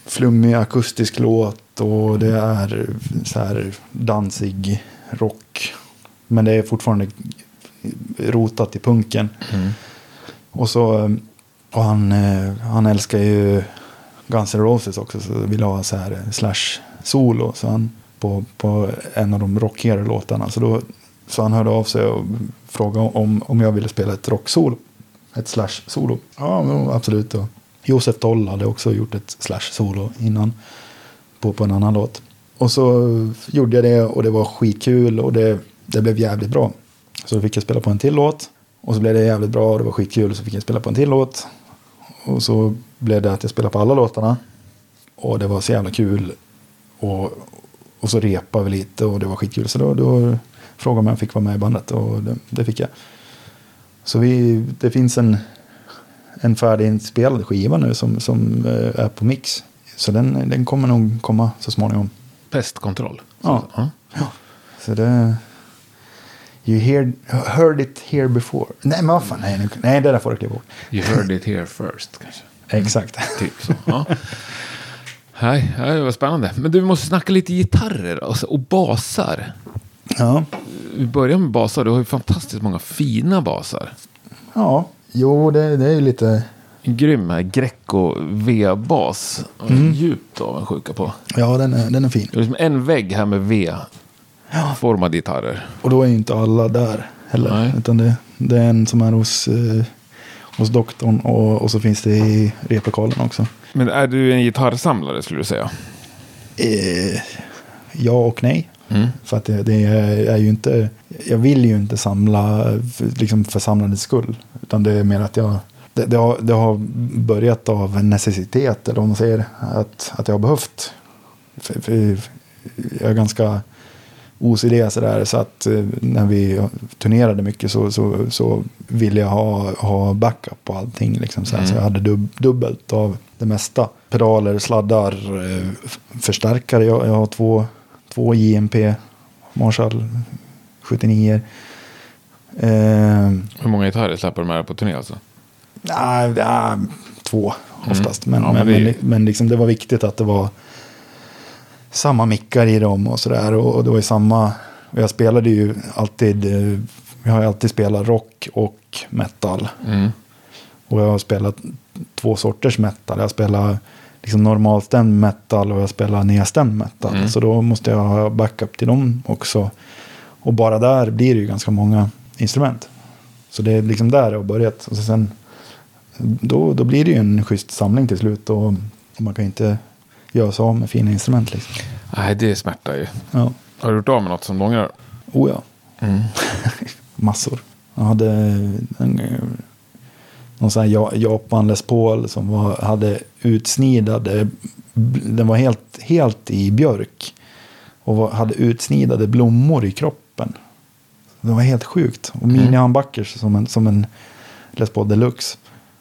flummig akustisk låt och det är så här dansig rock. Men det är fortfarande rotat i punken. Mm. Och så och han, eh, han älskar ju Guns N' Roses också så vill ha så här slash solo. Så han på, på en av de rockigare låtarna. Så, då, så han hörde av sig och frågade om, om jag ville spela ett rocksolo. Ett slash solo. Ja, absolut. Och Josef Toll hade också gjort ett slash solo innan. På, på en annan låt. Och så gjorde jag det och det var skitkul och det, det blev jävligt bra. Så då fick jag spela på en till låt. Och så blev det jävligt bra och det var skitkul. Och så fick jag spela på en till låt. Och så blev det att jag spelade på alla låtarna. Och det var så jävla kul. Och, och så repade vi lite och det var skitkul. Så då, då frågade om jag fick vara med i bandet och det, det fick jag. Så vi, det finns en, en färdiginspelad skiva nu som, som eh, är på mix. Så den, den kommer nog komma så småningom. Pestkontroll. Ja. ja. Så det... You heard, heard it here before. Nej, men vad fan. Nej, nej det där får du kliva bort. You heard it here first, kanske. Exakt. Typ så. Ja. Nej, det var spännande. Men du vi måste snacka lite gitarrer alltså, och basar. Ja. Vi börjar med basar. Du har ju fantastiskt många fina basar. Ja, jo, det, det är ju lite... En grym här Greco V-bas. Mm. Djupt avundsjuka på. Ja, den är, den är fin. Det är liksom en vägg här med V-formade gitarrer. Och då är ju inte alla där heller. Nej. Utan det, det är en som är hos, eh, hos doktorn och, och så finns det i replokalen också. Men är du en gitarrsamlare skulle du säga? Eh, ja och nej. Mm. För att det, det är, är ju inte... Jag vill ju inte samla liksom för samlandets skull. Utan det är mer att jag... Det, det, har, det har börjat av necessitet. Eller vad man säger. Att, att jag har behövt. För, för jag är ganska OCD sådär. Så att eh, när vi turnerade mycket så, så, så ville jag ha, ha backup på allting. Liksom, här. så jag hade dub, dubbelt av det mesta. Pedaler, sladdar, eh, förstärkare. Jag, jag har två, två JMP Marshall 79. Eh, Hur många gitarrer släpper de här på turné alltså? Nej, ja, två oftast. Men, Ja, men, men det- men, liksom det var viktigt att det var samma mickar i dem och sådär. Och, och det var ju samma. Jag spelade ju alltid. eh, Jag har alltid spelat rock och metal. Mm. Och jag har spelat två sorters metal. Jag spelar liksom normalstämd metal och jag spelar nedstämd metal. Mm. Så då måste jag ha backup till dem också. Och bara där blir det ju ganska många instrument. Så det är liksom där det har börjat. Och sen, då, då blir det ju en schysst samling till slut. Och, och man kan ju inte göra sig av med fina instrument. Liksom. Nej, det smärtar ju. Ja. Har du gjort av med något som du ångrar? Oh ja. Mm. Massor. Jag hade en, någon sån här Ja- Japan Les Paul som var, hade utsnidade, den var helt, helt i björk. Och var, hade utsnidade blommor i kroppen. Det var helt sjukt. Och mini-humbuckers som en, som en Les Paul Deluxe.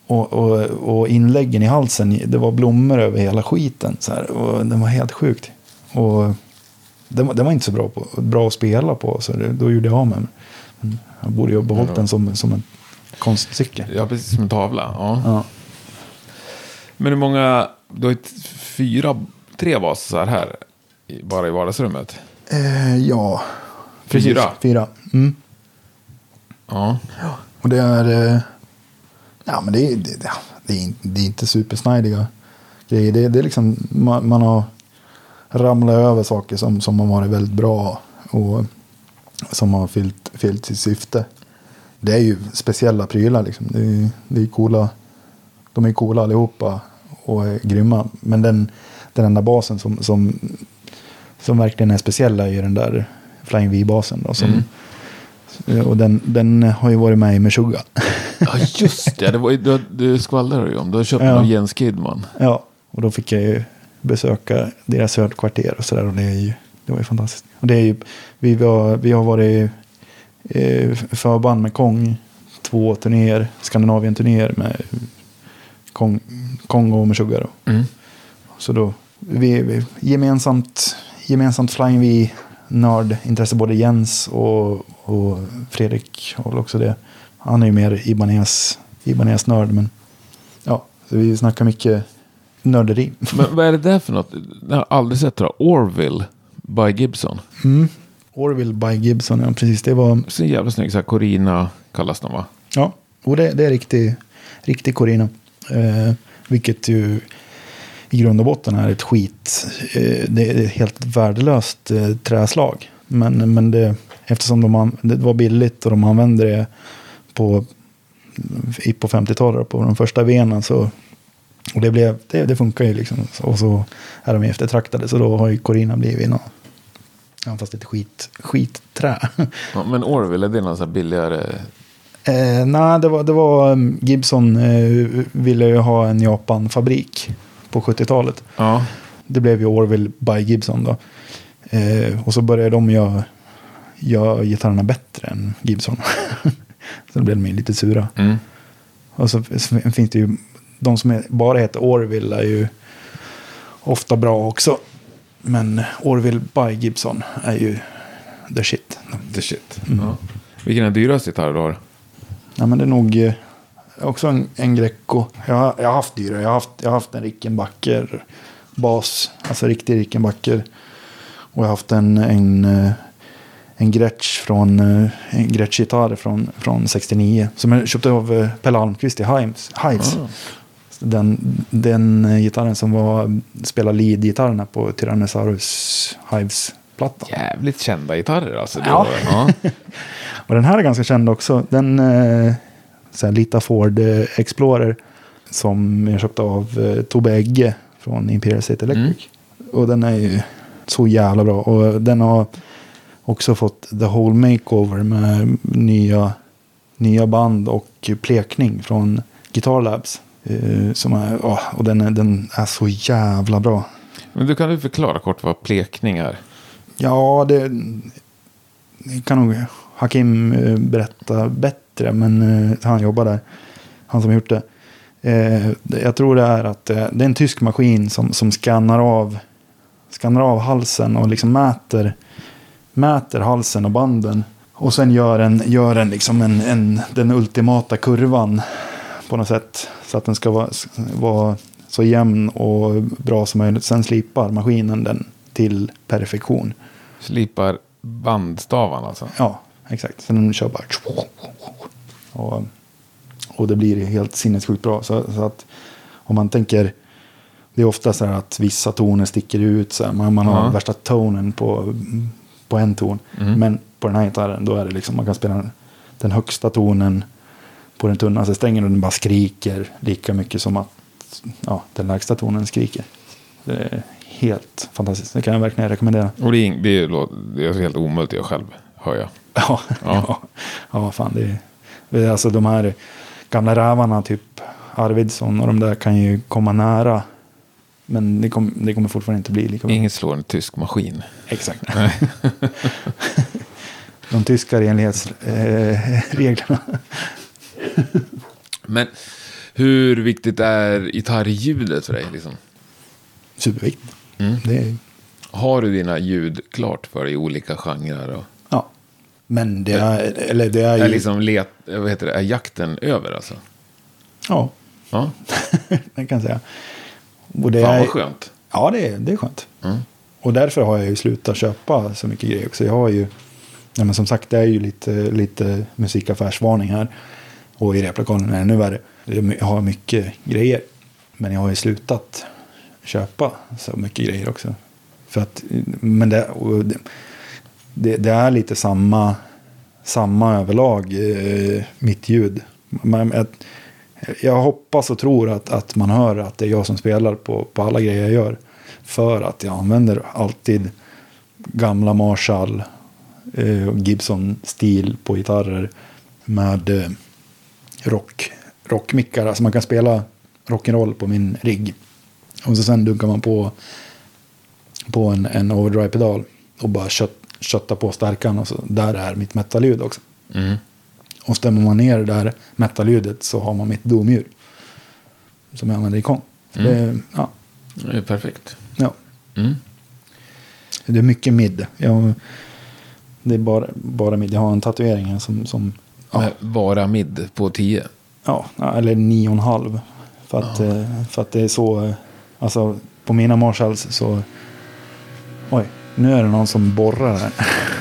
Och, och, och inläggen i halsen, det var blommor över hela skiten. Så här, och den var helt sjukt. Och den, var- den var inte så bra, på, bra att spela på, så det, då gjorde jag av den. Men Jag borde ju ha behållit den som, som en konstcykel. Ja, precis som en tavla. Ja. Ja. Men hur många, du har ju fyra, tre basar här. Bara i vardagsrummet. Eh, ja, Fyra? Fyra. Mm. Ja. Och det är... Eh, ja, men det är, det, det, är, inte- det är inte supersnajdiga grejer. Det, det är liksom... Man, man har ramlat över saker som, som har varit väldigt bra. Och som har fyllt, fyllt sitt syfte. Det är ju speciella prylar liksom. Det är, det är coola. De är coola allihopa och är grymma. Men den, den enda basen som, som, som verkligen är speciell är ju den där Flying V-basen. Då, som, Mm. Och den, den har ju varit med i Meshuggah. Ja, just det. det var, du, du skvallrade ju om. Du har köpt Ja. den av Jens Kidman. ja, och då fick jag ju besöka deras högkvarter och sådär. Och det, är ju, det var ju fantastiskt. Och det är ju, vi, var, vi har varit eh, förband med Kong. Två turnéer, Skandinavien-turnéer med Kong, Kong och Meshuggah. Mm. Så då, vi, vi gemensamt, gemensamt Flying V nördintresse, både Jens och, och Fredrik har väl också det. Han är ju mer Ibanez, Ibanez nörd, men ja, så vi snackar mycket nörderi. Men vad är det där för något? Jag har aldrig sett det. Orville by Gibson. Mm. Orville by Gibson, ja precis. Det var, Så jävla snygg. Så här Corina kallas de va? ja, och det, det är riktig, riktig Corina. Eh, vilket ju i grund och botten är ett skit. Eh, det är ett helt värdelöst eh, träslag. Men, men det, eftersom de, det var billigt och de använde det på, på 50-talet på de första venen så och det, blev, det, det funkar ju liksom. Och så är de eftertraktade så då har ju Corina blivit något. Ja, fast ett skit, skitträ. Ja, men Orville, är det någon sån billigare? Eh, nej, det var, det var um, Gibson eh, ville ju ha en Japan-fabrik på 70-talet. Ja. Det blev ju Orville by Gibson då. Eh, och så började de göra, göra gitarrerna bättre än Gibson. så då blev de ju lite sura. Mm. Och så finns det ju, de som bara heter Orville är ju ofta bra också. Men Orville by Gibson är ju the shit. The shit. Ja. Vilken är dyrast gitarr du har? Ja, men det är nog eh, också en, en Greco. Jag, har- jag har haft dyra. Jag har haft, jag har haft en Rickenbacker bas. Alltså riktig Rickenbacker. Och jag har haft en, en, eh, en Gretsch från eh, en Gretsch-gitarr från, från 69. Som jag köpte av eh, Pelle Almqvist i Hives. Hives. Ah. Den, den gitarren som var, spelade lead-gitarrerna på Tyrannosaurus Hives-plattan. Jävligt kända gitarrer alltså. Det Ja. var- ja. Och den här är ganska känd också. Den eh, här, Lita Ford eh, Explorer. Som jag köpte av eh, Tobbe Egge från Imperial State Electric. Och den är ju så jävla bra. Och den har också fått The Whole Makeover med nya, nya band och plekning från Guitar Labs. Eh, som är, åh, och den är, den är så jävla bra. Men du kan du förklara kort vad plekning är? Ja, det, det kan nog Hakim berätta bättre, men eh, han jobbar där. Han som har gjort det. Eh, jag tror det är att eh, det är en tysk maskin som, som skannar av skannar av halsen och liksom mäter, mäter halsen och banden. Och sen gör en, gör en, liksom en, en, den ultimata kurvan på något sätt. Så att den ska vara, vara så jämn och bra som möjligt. Sen slipar maskinen den till perfektion. Slipar bandstavarna alltså. Ja, exakt. Sen den kör bara... Och, och det blir helt sinnessjukt bra. Så, så att om man tänker... Det är ofta så här att vissa toner sticker ut. Så här, man, man har värsta tonen på, på en ton. Men på den här gitarren då är det liksom man kan spela den, den högsta tonen på den tunnaste strängen och den bara skriker lika mycket som att ja, den lägsta tonen skriker. Det är helt fantastiskt. Det kan jag verkligen rekommendera. Och det är, det är, det är helt omöjligt att göra själv, hör jag. Ja, ja. ja. fan det är, alltså de här gamla rävarna, typ Arvidsson och de där kan ju komma nära. Men det, kom, det kommer fortfarande inte bli lika bra. Inget slår en tysk maskin. Exakt. de tyska renlighetsreglerna. Men hur viktigt är gitarrljudet för dig? Liksom? Superviktigt. Mm. Är, Har du dina ljud klart för dig i olika genrer? Och. Men det är, eller det är ju... är, liksom let, vad heter det, är jakten över alltså? Ja, Ja, det kan jag säga. Och det fan är, vad skönt. Ja, det är, det är skönt. Mm. Och därför har jag ju slutat köpa så mycket grejer också. Jag har ju, ja, men som sagt, det är ju lite, lite musikaffärsvarning här. Och i replokalen är det ännu värre. Jag har mycket grejer. Men jag har ju slutat köpa så mycket grejer också. För att, men det, det, det, det är lite samma, samma överlag, eh, mitt ljud. Man, jag, jag hoppas och tror att, att man hör att det är jag som spelar på, på alla grejer jag gör. För att jag använder alltid gamla Marshall eh, och Gibson-stil på gitarrer med eh, rock, rockmickar. Alltså man kan spela rock'n'roll på min rigg. Och så sen dunkar man på, på en, en overdrive-pedal och bara kött, kötta på stärkan. Och så, där är mitt metalljud också. Mm. Och stämmer man ner det där metalljudet så har man mitt domdjur. Som jag använder i kon. Så det, ja, Det är perfekt. ja. Mm. det är mycket mid. Jag, det är bara, bara mid. Jag har en tatuering här som, som ja, Vara mid på 10. ja, eller nio och en halv. För att, eh, för att det är så, eh, alltså på mina Marshalls så, oj, nu är det någon som borrar här.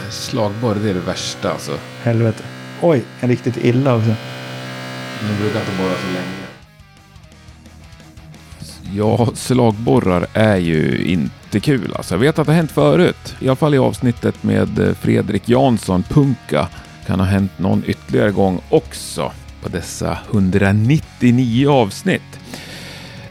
Slagborr, det är det värsta alltså. Helvete. Oj, riktigt illa också. De brukar inte borra så länge. Ja, slagborrar är ju inte kul alltså. Jag vet att det har hänt förut. I alla fall i avsnittet med eh, Fredrik Jansson, Punka. Kan ha hänt någon ytterligare gång också på dessa 199 avsnitt.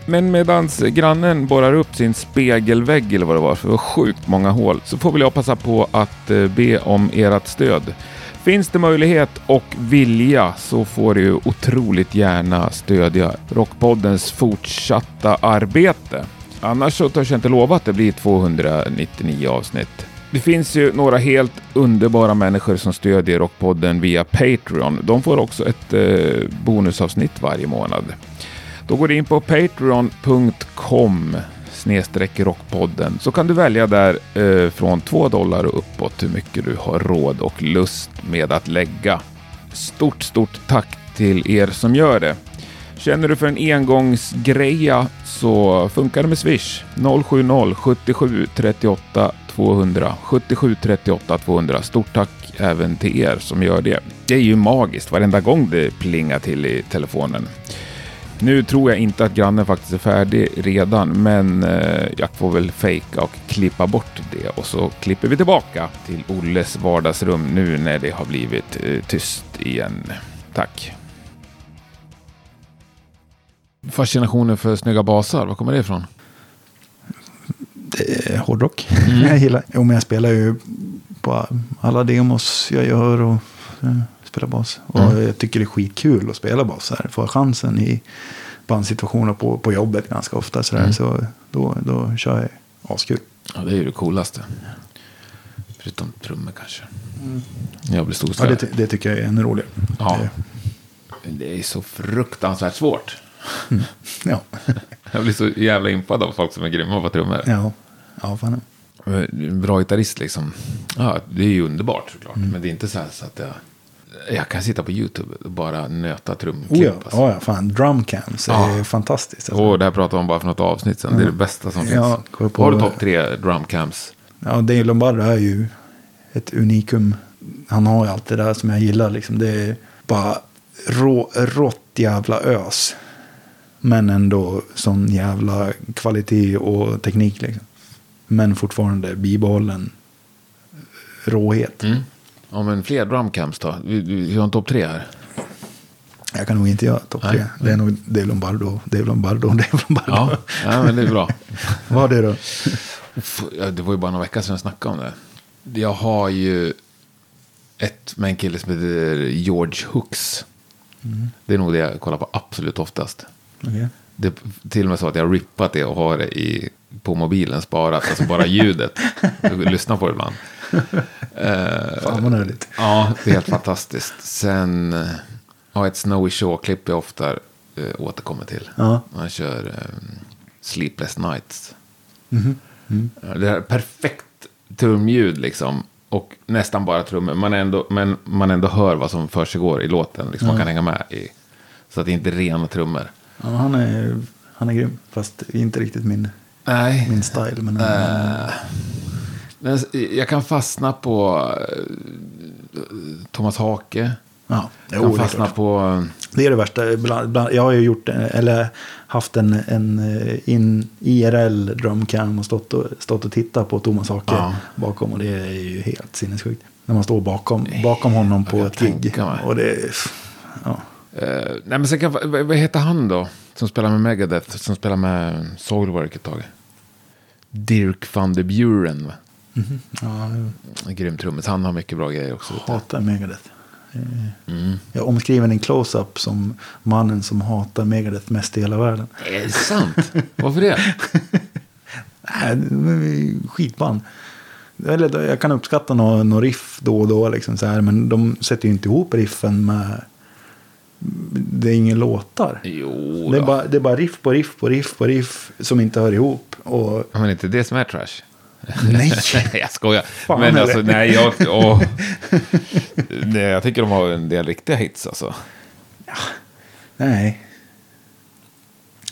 Men medans grannen borrar upp sin spegelvägg eller vad det var, för det var sjukt många hål, så får väl jag passa på att eh, be om ert stöd. Finns det möjlighet och vilja så får du otroligt gärna stödja Rockpoddens fortsatta arbete. Annars så törs jag inte lova att det blir 299 avsnitt. Det finns ju några helt underbara människor som stödjer Rockpodden via Patreon. De får också ett eh, bonusavsnitt varje månad. Då går du in på patreon.com snedstreck rockpodden så kan du välja där eh, från 2 dollar och uppåt hur mycket du har råd och lust med att lägga. Stort, stort tack till er som gör det. Känner du för en engångsgreja så funkar det med Swish. 070 77 38 200. 77 38 200. Stort tack även till er som gör det. Det är ju magiskt varenda gång det plingar till i telefonen. Nu tror jag inte att grannen faktiskt är färdig redan, men eh, jag får väl fejka och klippa bort det och så klipper vi tillbaka till Olles vardagsrum nu när det har blivit eh, tyst igen. Tack. Fascinationen för snygga basar, var kommer det ifrån? Det är hårdrock. jag gillar. Jo, men jag spelar ju på alla demos jag gör och eh, spelar bas. Och Mm. jag tycker det är skitkul att spela bas här. Få chansen i bandsituationer på, på jobbet ganska ofta. Så, där. Mm. så då, då kör jag askul. Ja, det är ju det coolaste. Förutom trummor kanske. Jag blir Ja, storstörd. det, det tycker jag är ännu roligare. Ja. Det- är så fruktansvärt svårt. Ja. Jag blir så jävla impad av folk som är grymma på trummor. Ja. Ja, fan. En Bra gitarrist liksom. Ja, det är ju underbart såklart. Mm. Men det är inte så här så att jag... Jag kan sitta på YouTube och bara nöta trumklipp. Oh ja, alltså. ja, ja, fan. Drumcams är Ja. fantastiskt. Alltså. Och det här pratade om bara för något avsnitt sen. Det är det bästa som finns. Ja, går på- Har du topp tre drumcams? Ja, Dave Lombardo är ju ett unikum. Han har ju allt det där som jag gillar. Liksom. Det är bara rå, rått jävla ös. Men ändå sån jävla kvalitet och teknik. Liksom. Men fortfarande bibehållen råhet. Mm. Ja, men fler drumcams då? Vi, vi har en topp tre här. Jag kan nog inte göra topp tre. Det är nog Dave Lombardo, Dave Lombardo, Dave Lombardo. Ja, ja men det är bra. Vad är det då? Det var ju bara några veckor sedan jag snackade om det. Jag har ju ett med en kille som heter George Hooks. Det är nog det jag kollar på absolut oftast. Okej. Det är till och med så att jag har rippat det och har det i, på mobilen sparat. Alltså bara ljudet. Jag lyssnar på det ibland. Eh, Fan vad nödigt. Ja, det är helt fantastiskt. Sen eh, har jag ett Snowy Shaw-klipp jag ofta eh, återkommer till. Ja. Han kör eh, Sleepless Nights. Mhm. Ja, Det är perfekt trumljud liksom. Och nästan bara trummor. Man ändå, men man ändå hör vad som försiggår i låten. Liksom. Man kan hänga med i. Så att det inte är rena trummor. Ja, han, är, han är grym. Fast inte riktigt min, Nej. min style. Men, Eh, men jag kan fastna på eh, Thomas Hake. ja, Jag jo, kan det fastna klart. på... Det är det värsta. Bland, bland, jag har ju gjort, eh, eller haft en, en eh, in, IRL drumcam och stått och, stått och tittat på Thomas Hake Ja. bakom. Och det är ju helt sinnessjukt. När man står bakom, bakom honom på ett gig. Och det ja. Eh, nej, men sen kan, vad, vad heter han då? Som spelar med Megadeth, som spelar med Soilwork ett tag. Dirk van de Buren. Va? ja, En grym trummis. Han har mycket bra grejer också. hatar Megadeth. Eh, Mm. Jag omskriven en close-up som mannen som hatar Megadeth mest i hela världen. Är det sant? Varför det? Nej, skitband. Eller, jag kan uppskatta några nå riff då och då, liksom så här, men de sätter ju inte ihop riffen med... Det är inga låtar. Jo Det är, bara, det är bara riff på riff på riff på riff som inte hör ihop. Och, Men inte det som är trash. Nej! jag skojar. Fan, men alltså, nej, jag, åh. nej, jag tycker de har en del riktiga hits alltså. nej.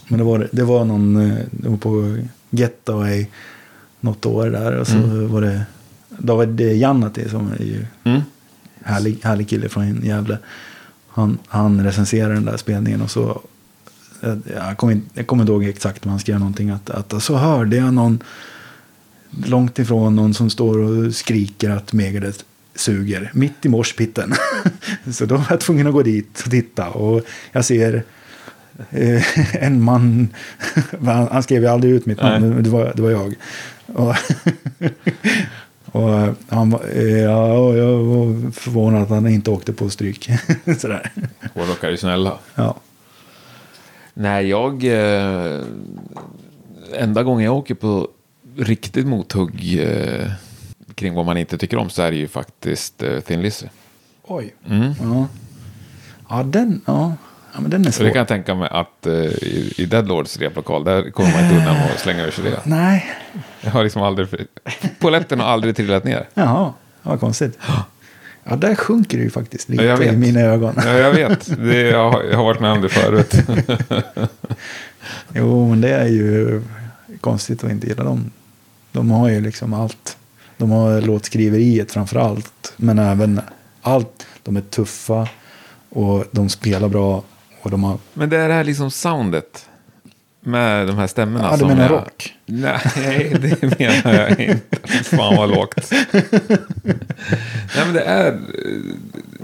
Men det var, det var någon... eh, Det var på Getaway något år där. Och så var det David Jannati som är ju Mm. härlig, härlig kille från Gävle. Han, han recenserade den där spelningen och så. Jag kommer, inte, jag kommer inte ihåg exakt men han skrev någonting att, att så hörde jag någon långt ifrån någon som står och skriker att Megadeth suger mitt i morspitten. så då var jag tvungen att gå dit och titta och jag ser eh, en man, han, skrev ju aldrig ut mitt namn, men det var, det var jag. Och, och han var, eh, ja, och jag var förvånad att han inte åkte på stryk. Sådär. Hårdrockare är ju snälla. Ja. Nej, jag... Eh, enda gången jag åker på riktigt mothugg eh, kring vad man inte tycker om så är det ju faktiskt eh, Thin Lizzy. Oj. Mm. Ja. Ja, den, ja. ja, men den är Så svår. det kan jag tänka mig att eh, i, i Deadlords replokal, där kommer man inte undan att slänga ur sig det. Nej, Jag har liksom aldrig... Poletten har aldrig trillat ner. jaha, vad konstigt. Ja, där sjunker det ju faktiskt lite Ja, i mina ögon. Ja, jag vet. Det, jag, har, jag har varit med om det förut. Jo, men det är ju konstigt att inte gilla dem. De har ju liksom allt. De har låtskriveriet framför allt. Men även allt. De är tuffa och de spelar bra. Och de har... Men det är det här liksom soundet. Med de här stämmorna. Ja, du menar jag, rock? Nej, det menar jag inte. Fan vad lågt. Nej, men det är eh,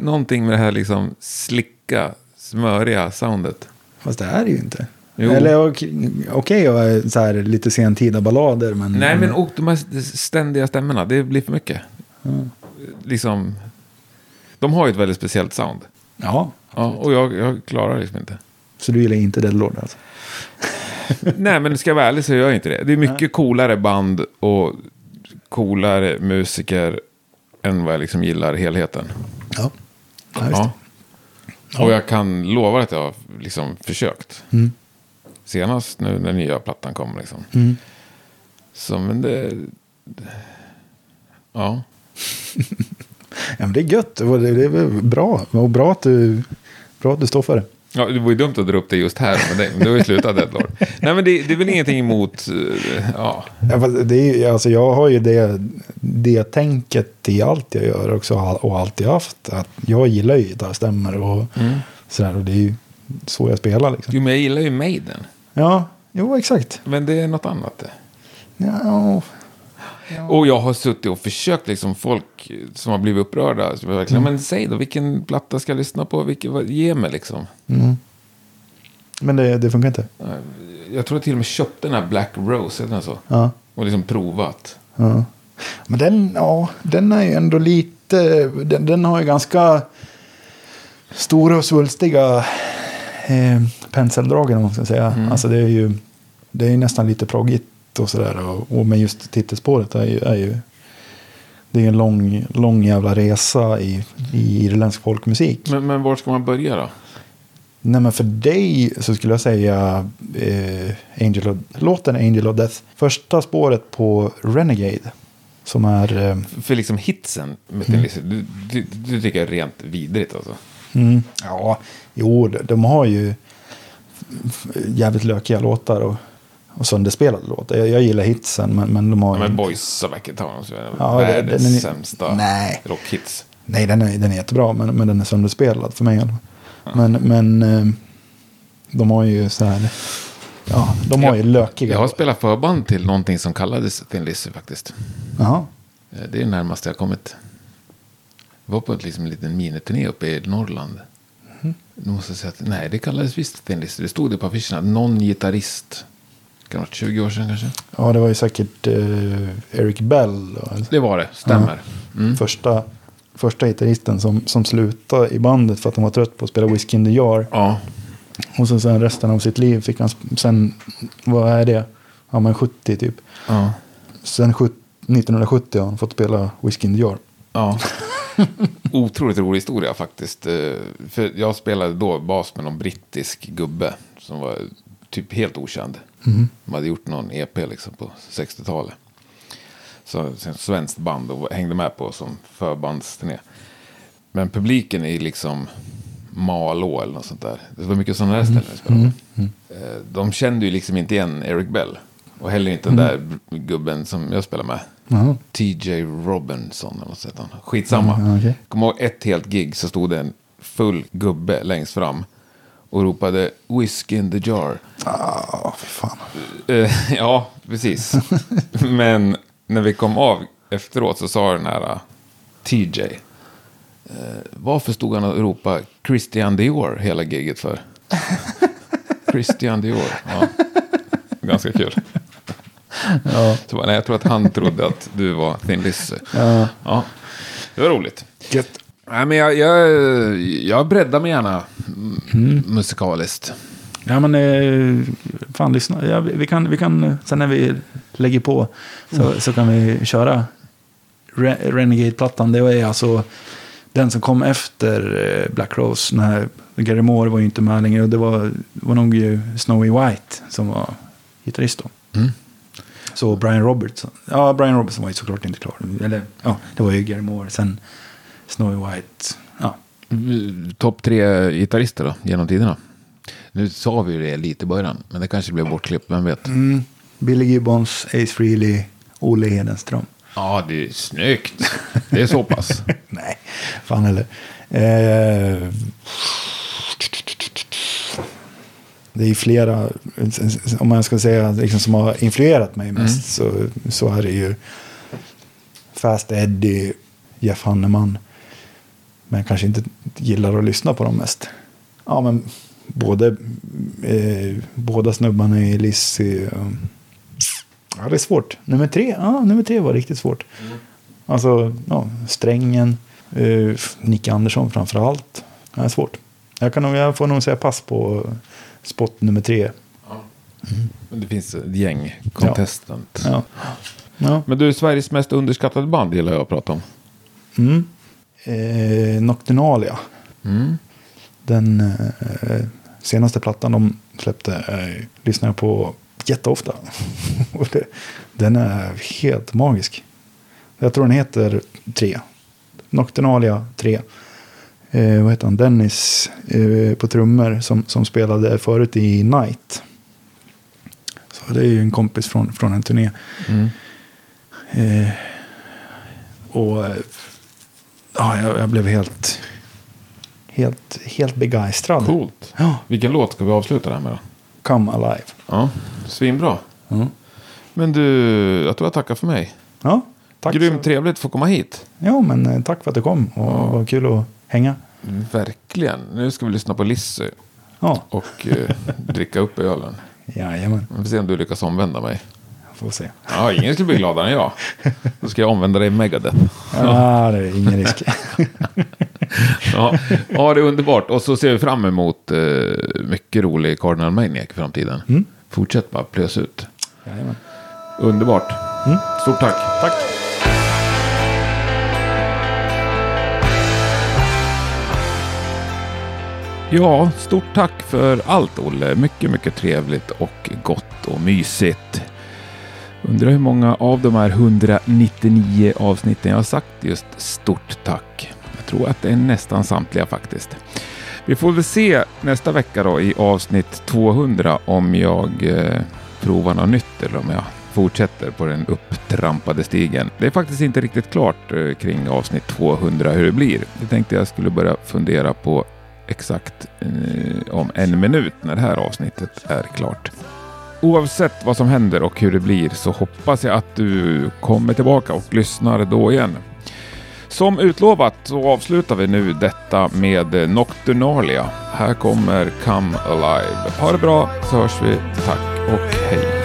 någonting med det här liksom slicka, smöriga soundet. Fast det är det ju inte. Jo. Eller okej, okay, så här lite sentida ballader. Men, Nej, men och de här ständiga stämmorna, det blir för mycket. Liksom, de har ju ett väldigt speciellt sound. Ja, Ja, och jag, jag klarar liksom inte. så du gillar inte Deadlord alltså? Nej, men ska jag vara ärlig så gör jag inte det. Det är mycket coolare band och coolare musiker än vad jag liksom gillar helheten. Ja, ja. Ja. Och jag kan lova att jag har liksom försökt. Mm. Senast nu när nya plattan kom. Liksom. Mm. Så men det... Ja. Ja, men det är gött. Det är bra. Och bra att du, bra att du står för det. ja, det var ju dumt att dra upp det just här. Men det, det var ju slutat Deadlord. Nej men det, det är väl ingenting emot... eh, Ja. Ja, det är, alltså jag har ju det, det tänket i allt jag gör också och alltid haft. Att jag gillar ju gitarrstämmor och sådär. Och det är ju så jag spelar liksom. Jo men jag gillar ju Maiden. Ja, jo exakt. Men det är något annat det. Ja, Och jag har suttit och försökt, liksom folk som har blivit upprörda. Verkligen, Men säg då, vilken platta ska jag lyssna på? Vilken, vad, ge mig liksom. men det, det funkar inte. Jag tror jag till och med köpte den här Black Rose, den så? Ja. Och liksom provat. Ja. Men den, ja, den är ju ändå lite, den, den har ju ganska stora och svulstiga eh, penseldrag om man ska säga. Alltså det är ju, det är nästan lite proggigt och sådär. Och, och med just titelspåret är ju, är ju det är en lång, lång jävla resa i, i irländsk folkmusik. Men, men var ska man börja då? Nej men för dig så skulle jag säga eh, Angel of, låten Angel of Death. Första spåret på Renegade. Som är... Eh, För liksom hitsen Lizzy, du, du, du tycker jag är rent vidrigt alltså. Mm, ja, jo, de, har ju jävligt lökiga låtar och, och sönderspelade låtar. Jag, jag gillar hitsen men, men de har Ja, ju... men Boys är det Ja, världens den är- sämsta Nej. rockhits. Nej, den är, den är jättebra men, men den är sönderspelad för mig. fall. Men, men eh, de har ju så här... Ja, de har ju lökiga... Jag har spelat förband till någonting som kallades Thin Lizzy faktiskt. Jaha. Eh, Det är det närmaste jag kommit. Var på ett liksom, en liten miniturné uppe i Norrland. Nu måste jag säga att, nej, det kallades visst Thin. Det stod det på affischerna. Någon gitarrist. Kan varit 20 år sedan kanske? Ja, det var ju säkert eh, Eric Bell. då? Det var det, stämmer. Mm. Första, första gitarristen som, som slutade i bandet för att han var trött på att spela Whiskey in the Jar. Ja, Och sen, sen resten av sitt liv fick han, sen, vad är det? Ja men 70 typ. ja, Sen sjut- 1970 har han fått spela Whiskey in the Jar. ja. Otroligt rolig historia faktiskt. Eh, För jag spelade då bas med någon brittisk gubbe som var typ helt okänd. De hade gjort någon EP liksom på 60-talet. Så ett svenskt band och hängde med på som förbandsturné. Men publiken är liksom Malå eller något sånt där. Det var mycket sådana där ställen vi spelade. Eh, De kände ju liksom inte igen Eric Bell. Och heller inte den där gubben som jag spelar med. Jaha. TJ Robinson eller något sånt. Skitsamma. Ja, okej. Kommer ihåg ett helt gig så stod det en full gubbe längst fram. Och ropade Whiskey in the jar. Ah, fy fan. Eh, ja, precis. Men när vi kom av efteråt så sa den här uh, TJ. Eh, varför stod han och ropade Christian Dior hela giget för? Christian Dior. Ja. Ganska kul. Ja. Så, bara, nej, jag tror att han trodde att du var Thin Lizzy. Ja. Ja, det var roligt. Gött. Nej, men jag, jag, jag breddar mig gärna mm. musikaliskt. Ja men eh, fan lyssna. Ja, vi, kan, vi kan, sen när vi lägger på så, så kan vi köra Re, Renegade-plattan. Det är alltså den som kom efter eh, Black Rose. När Gary Moore var ju inte med längre. Och det var, var nog ju Snowy White som var gitarrist då. Mm. Så Brian Robertson. Ja, Brian Robertson var ju såklart inte klar. Eller ja, det var ju Gary Moore. Sen Snowy White. Ja, Topp tre gitarrister då, genom tiderna. Nu sa vi ju det lite i början, men det kanske blev bortklippt, vem vet? mm, Billy Gibbons, Ace Frehley, Olle Hedenström. Ja, det är snyggt. Det är så pass. Nej, fan heller. Eh, det är flera, om man ska säga, liksom, som har influerat mig mest. Så, så är det ju Fast Eddie, Jeff Hanneman. Men jag kanske inte gillar att lyssna på dem mest. Ja, men både, eh, båda snubbarna i Lizzy. och- Ja, det är svårt. Nummer tre, ja, nummer tre var riktigt svårt. Alltså, ja, Strängen, uh, Nick Andersson framför allt. Det är svårt. Jag, kan nog, jag får nog säga pass på spot nummer tre. Men det finns ett gäng contestant. Ja. Ja. Men du, Sveriges mest underskattade band gillar jag att prata om. Mm. Eh, Nocturnalia. Mm. Den eh, senaste plattan de släppte eh, lyssnar jag på jätteofta. Det, den är helt magisk. Jag tror den heter 3. Nocturnalia 3. Eh, vad heter han? Dennis eh, på trummor som, som spelade förut i Night. Så det är ju en kompis från, från en turné. Mm. Eh, och eh, ja, jag, jag blev helt, helt, helt begeistrad. Coolt. Ja, Vilken låt ska vi avsluta det här med då? Come Alive. Ja, svinbra. Ja, Men du, jag tror jag tackar för mig. ja tack. Grymt så- trevligt att få komma hit. Ja, men eh, tack för att du kom. Och Ja. vad kul att hänga. Verkligen. Nu ska vi lyssna på Lissy Ja, och eh, dricka upp ölen. jajamän. Vi får se om du lyckas omvända mig. Får se. Ja, ingen skulle bli gladare än jag. Då ska jag omvända dig i Megadeth. Ja, det är ingen risk. Ja, ja, det är underbart. Och så ser vi fram emot eh, mycket rolig Cardinal Maniac i framtiden. Mm. Fortsätt bara plösa ut. Jajamän. Underbart. Mm. Stort tack. Tack. Ja, stort tack för allt Olle. Mycket, mycket trevligt och gott och mysigt. Undrar hur många av de här 199 avsnitten jag har sagt just stort tack. Jag tror att det är nästan samtliga faktiskt. Vi får väl se nästa vecka då i avsnitt 200 om jag eh, provar något nytt eller om jag fortsätter på den upptrampade stigen. Det är faktiskt inte riktigt klart eh, kring avsnitt 200 hur det blir. Jag tänkte jag skulle börja fundera på exakt eh, om en minut när det här avsnittet är klart. Oavsett vad som händer och hur det blir så hoppas jag att du kommer tillbaka och lyssnar då igen. Som utlovat så avslutar vi nu detta med Nocturnalia. Här kommer Come Alive. Ha det bra så hörs vi. Tack och hej.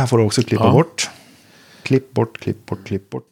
Här får du också klippa Ja. bort. Klipp bort, klipp bort, klipp bort.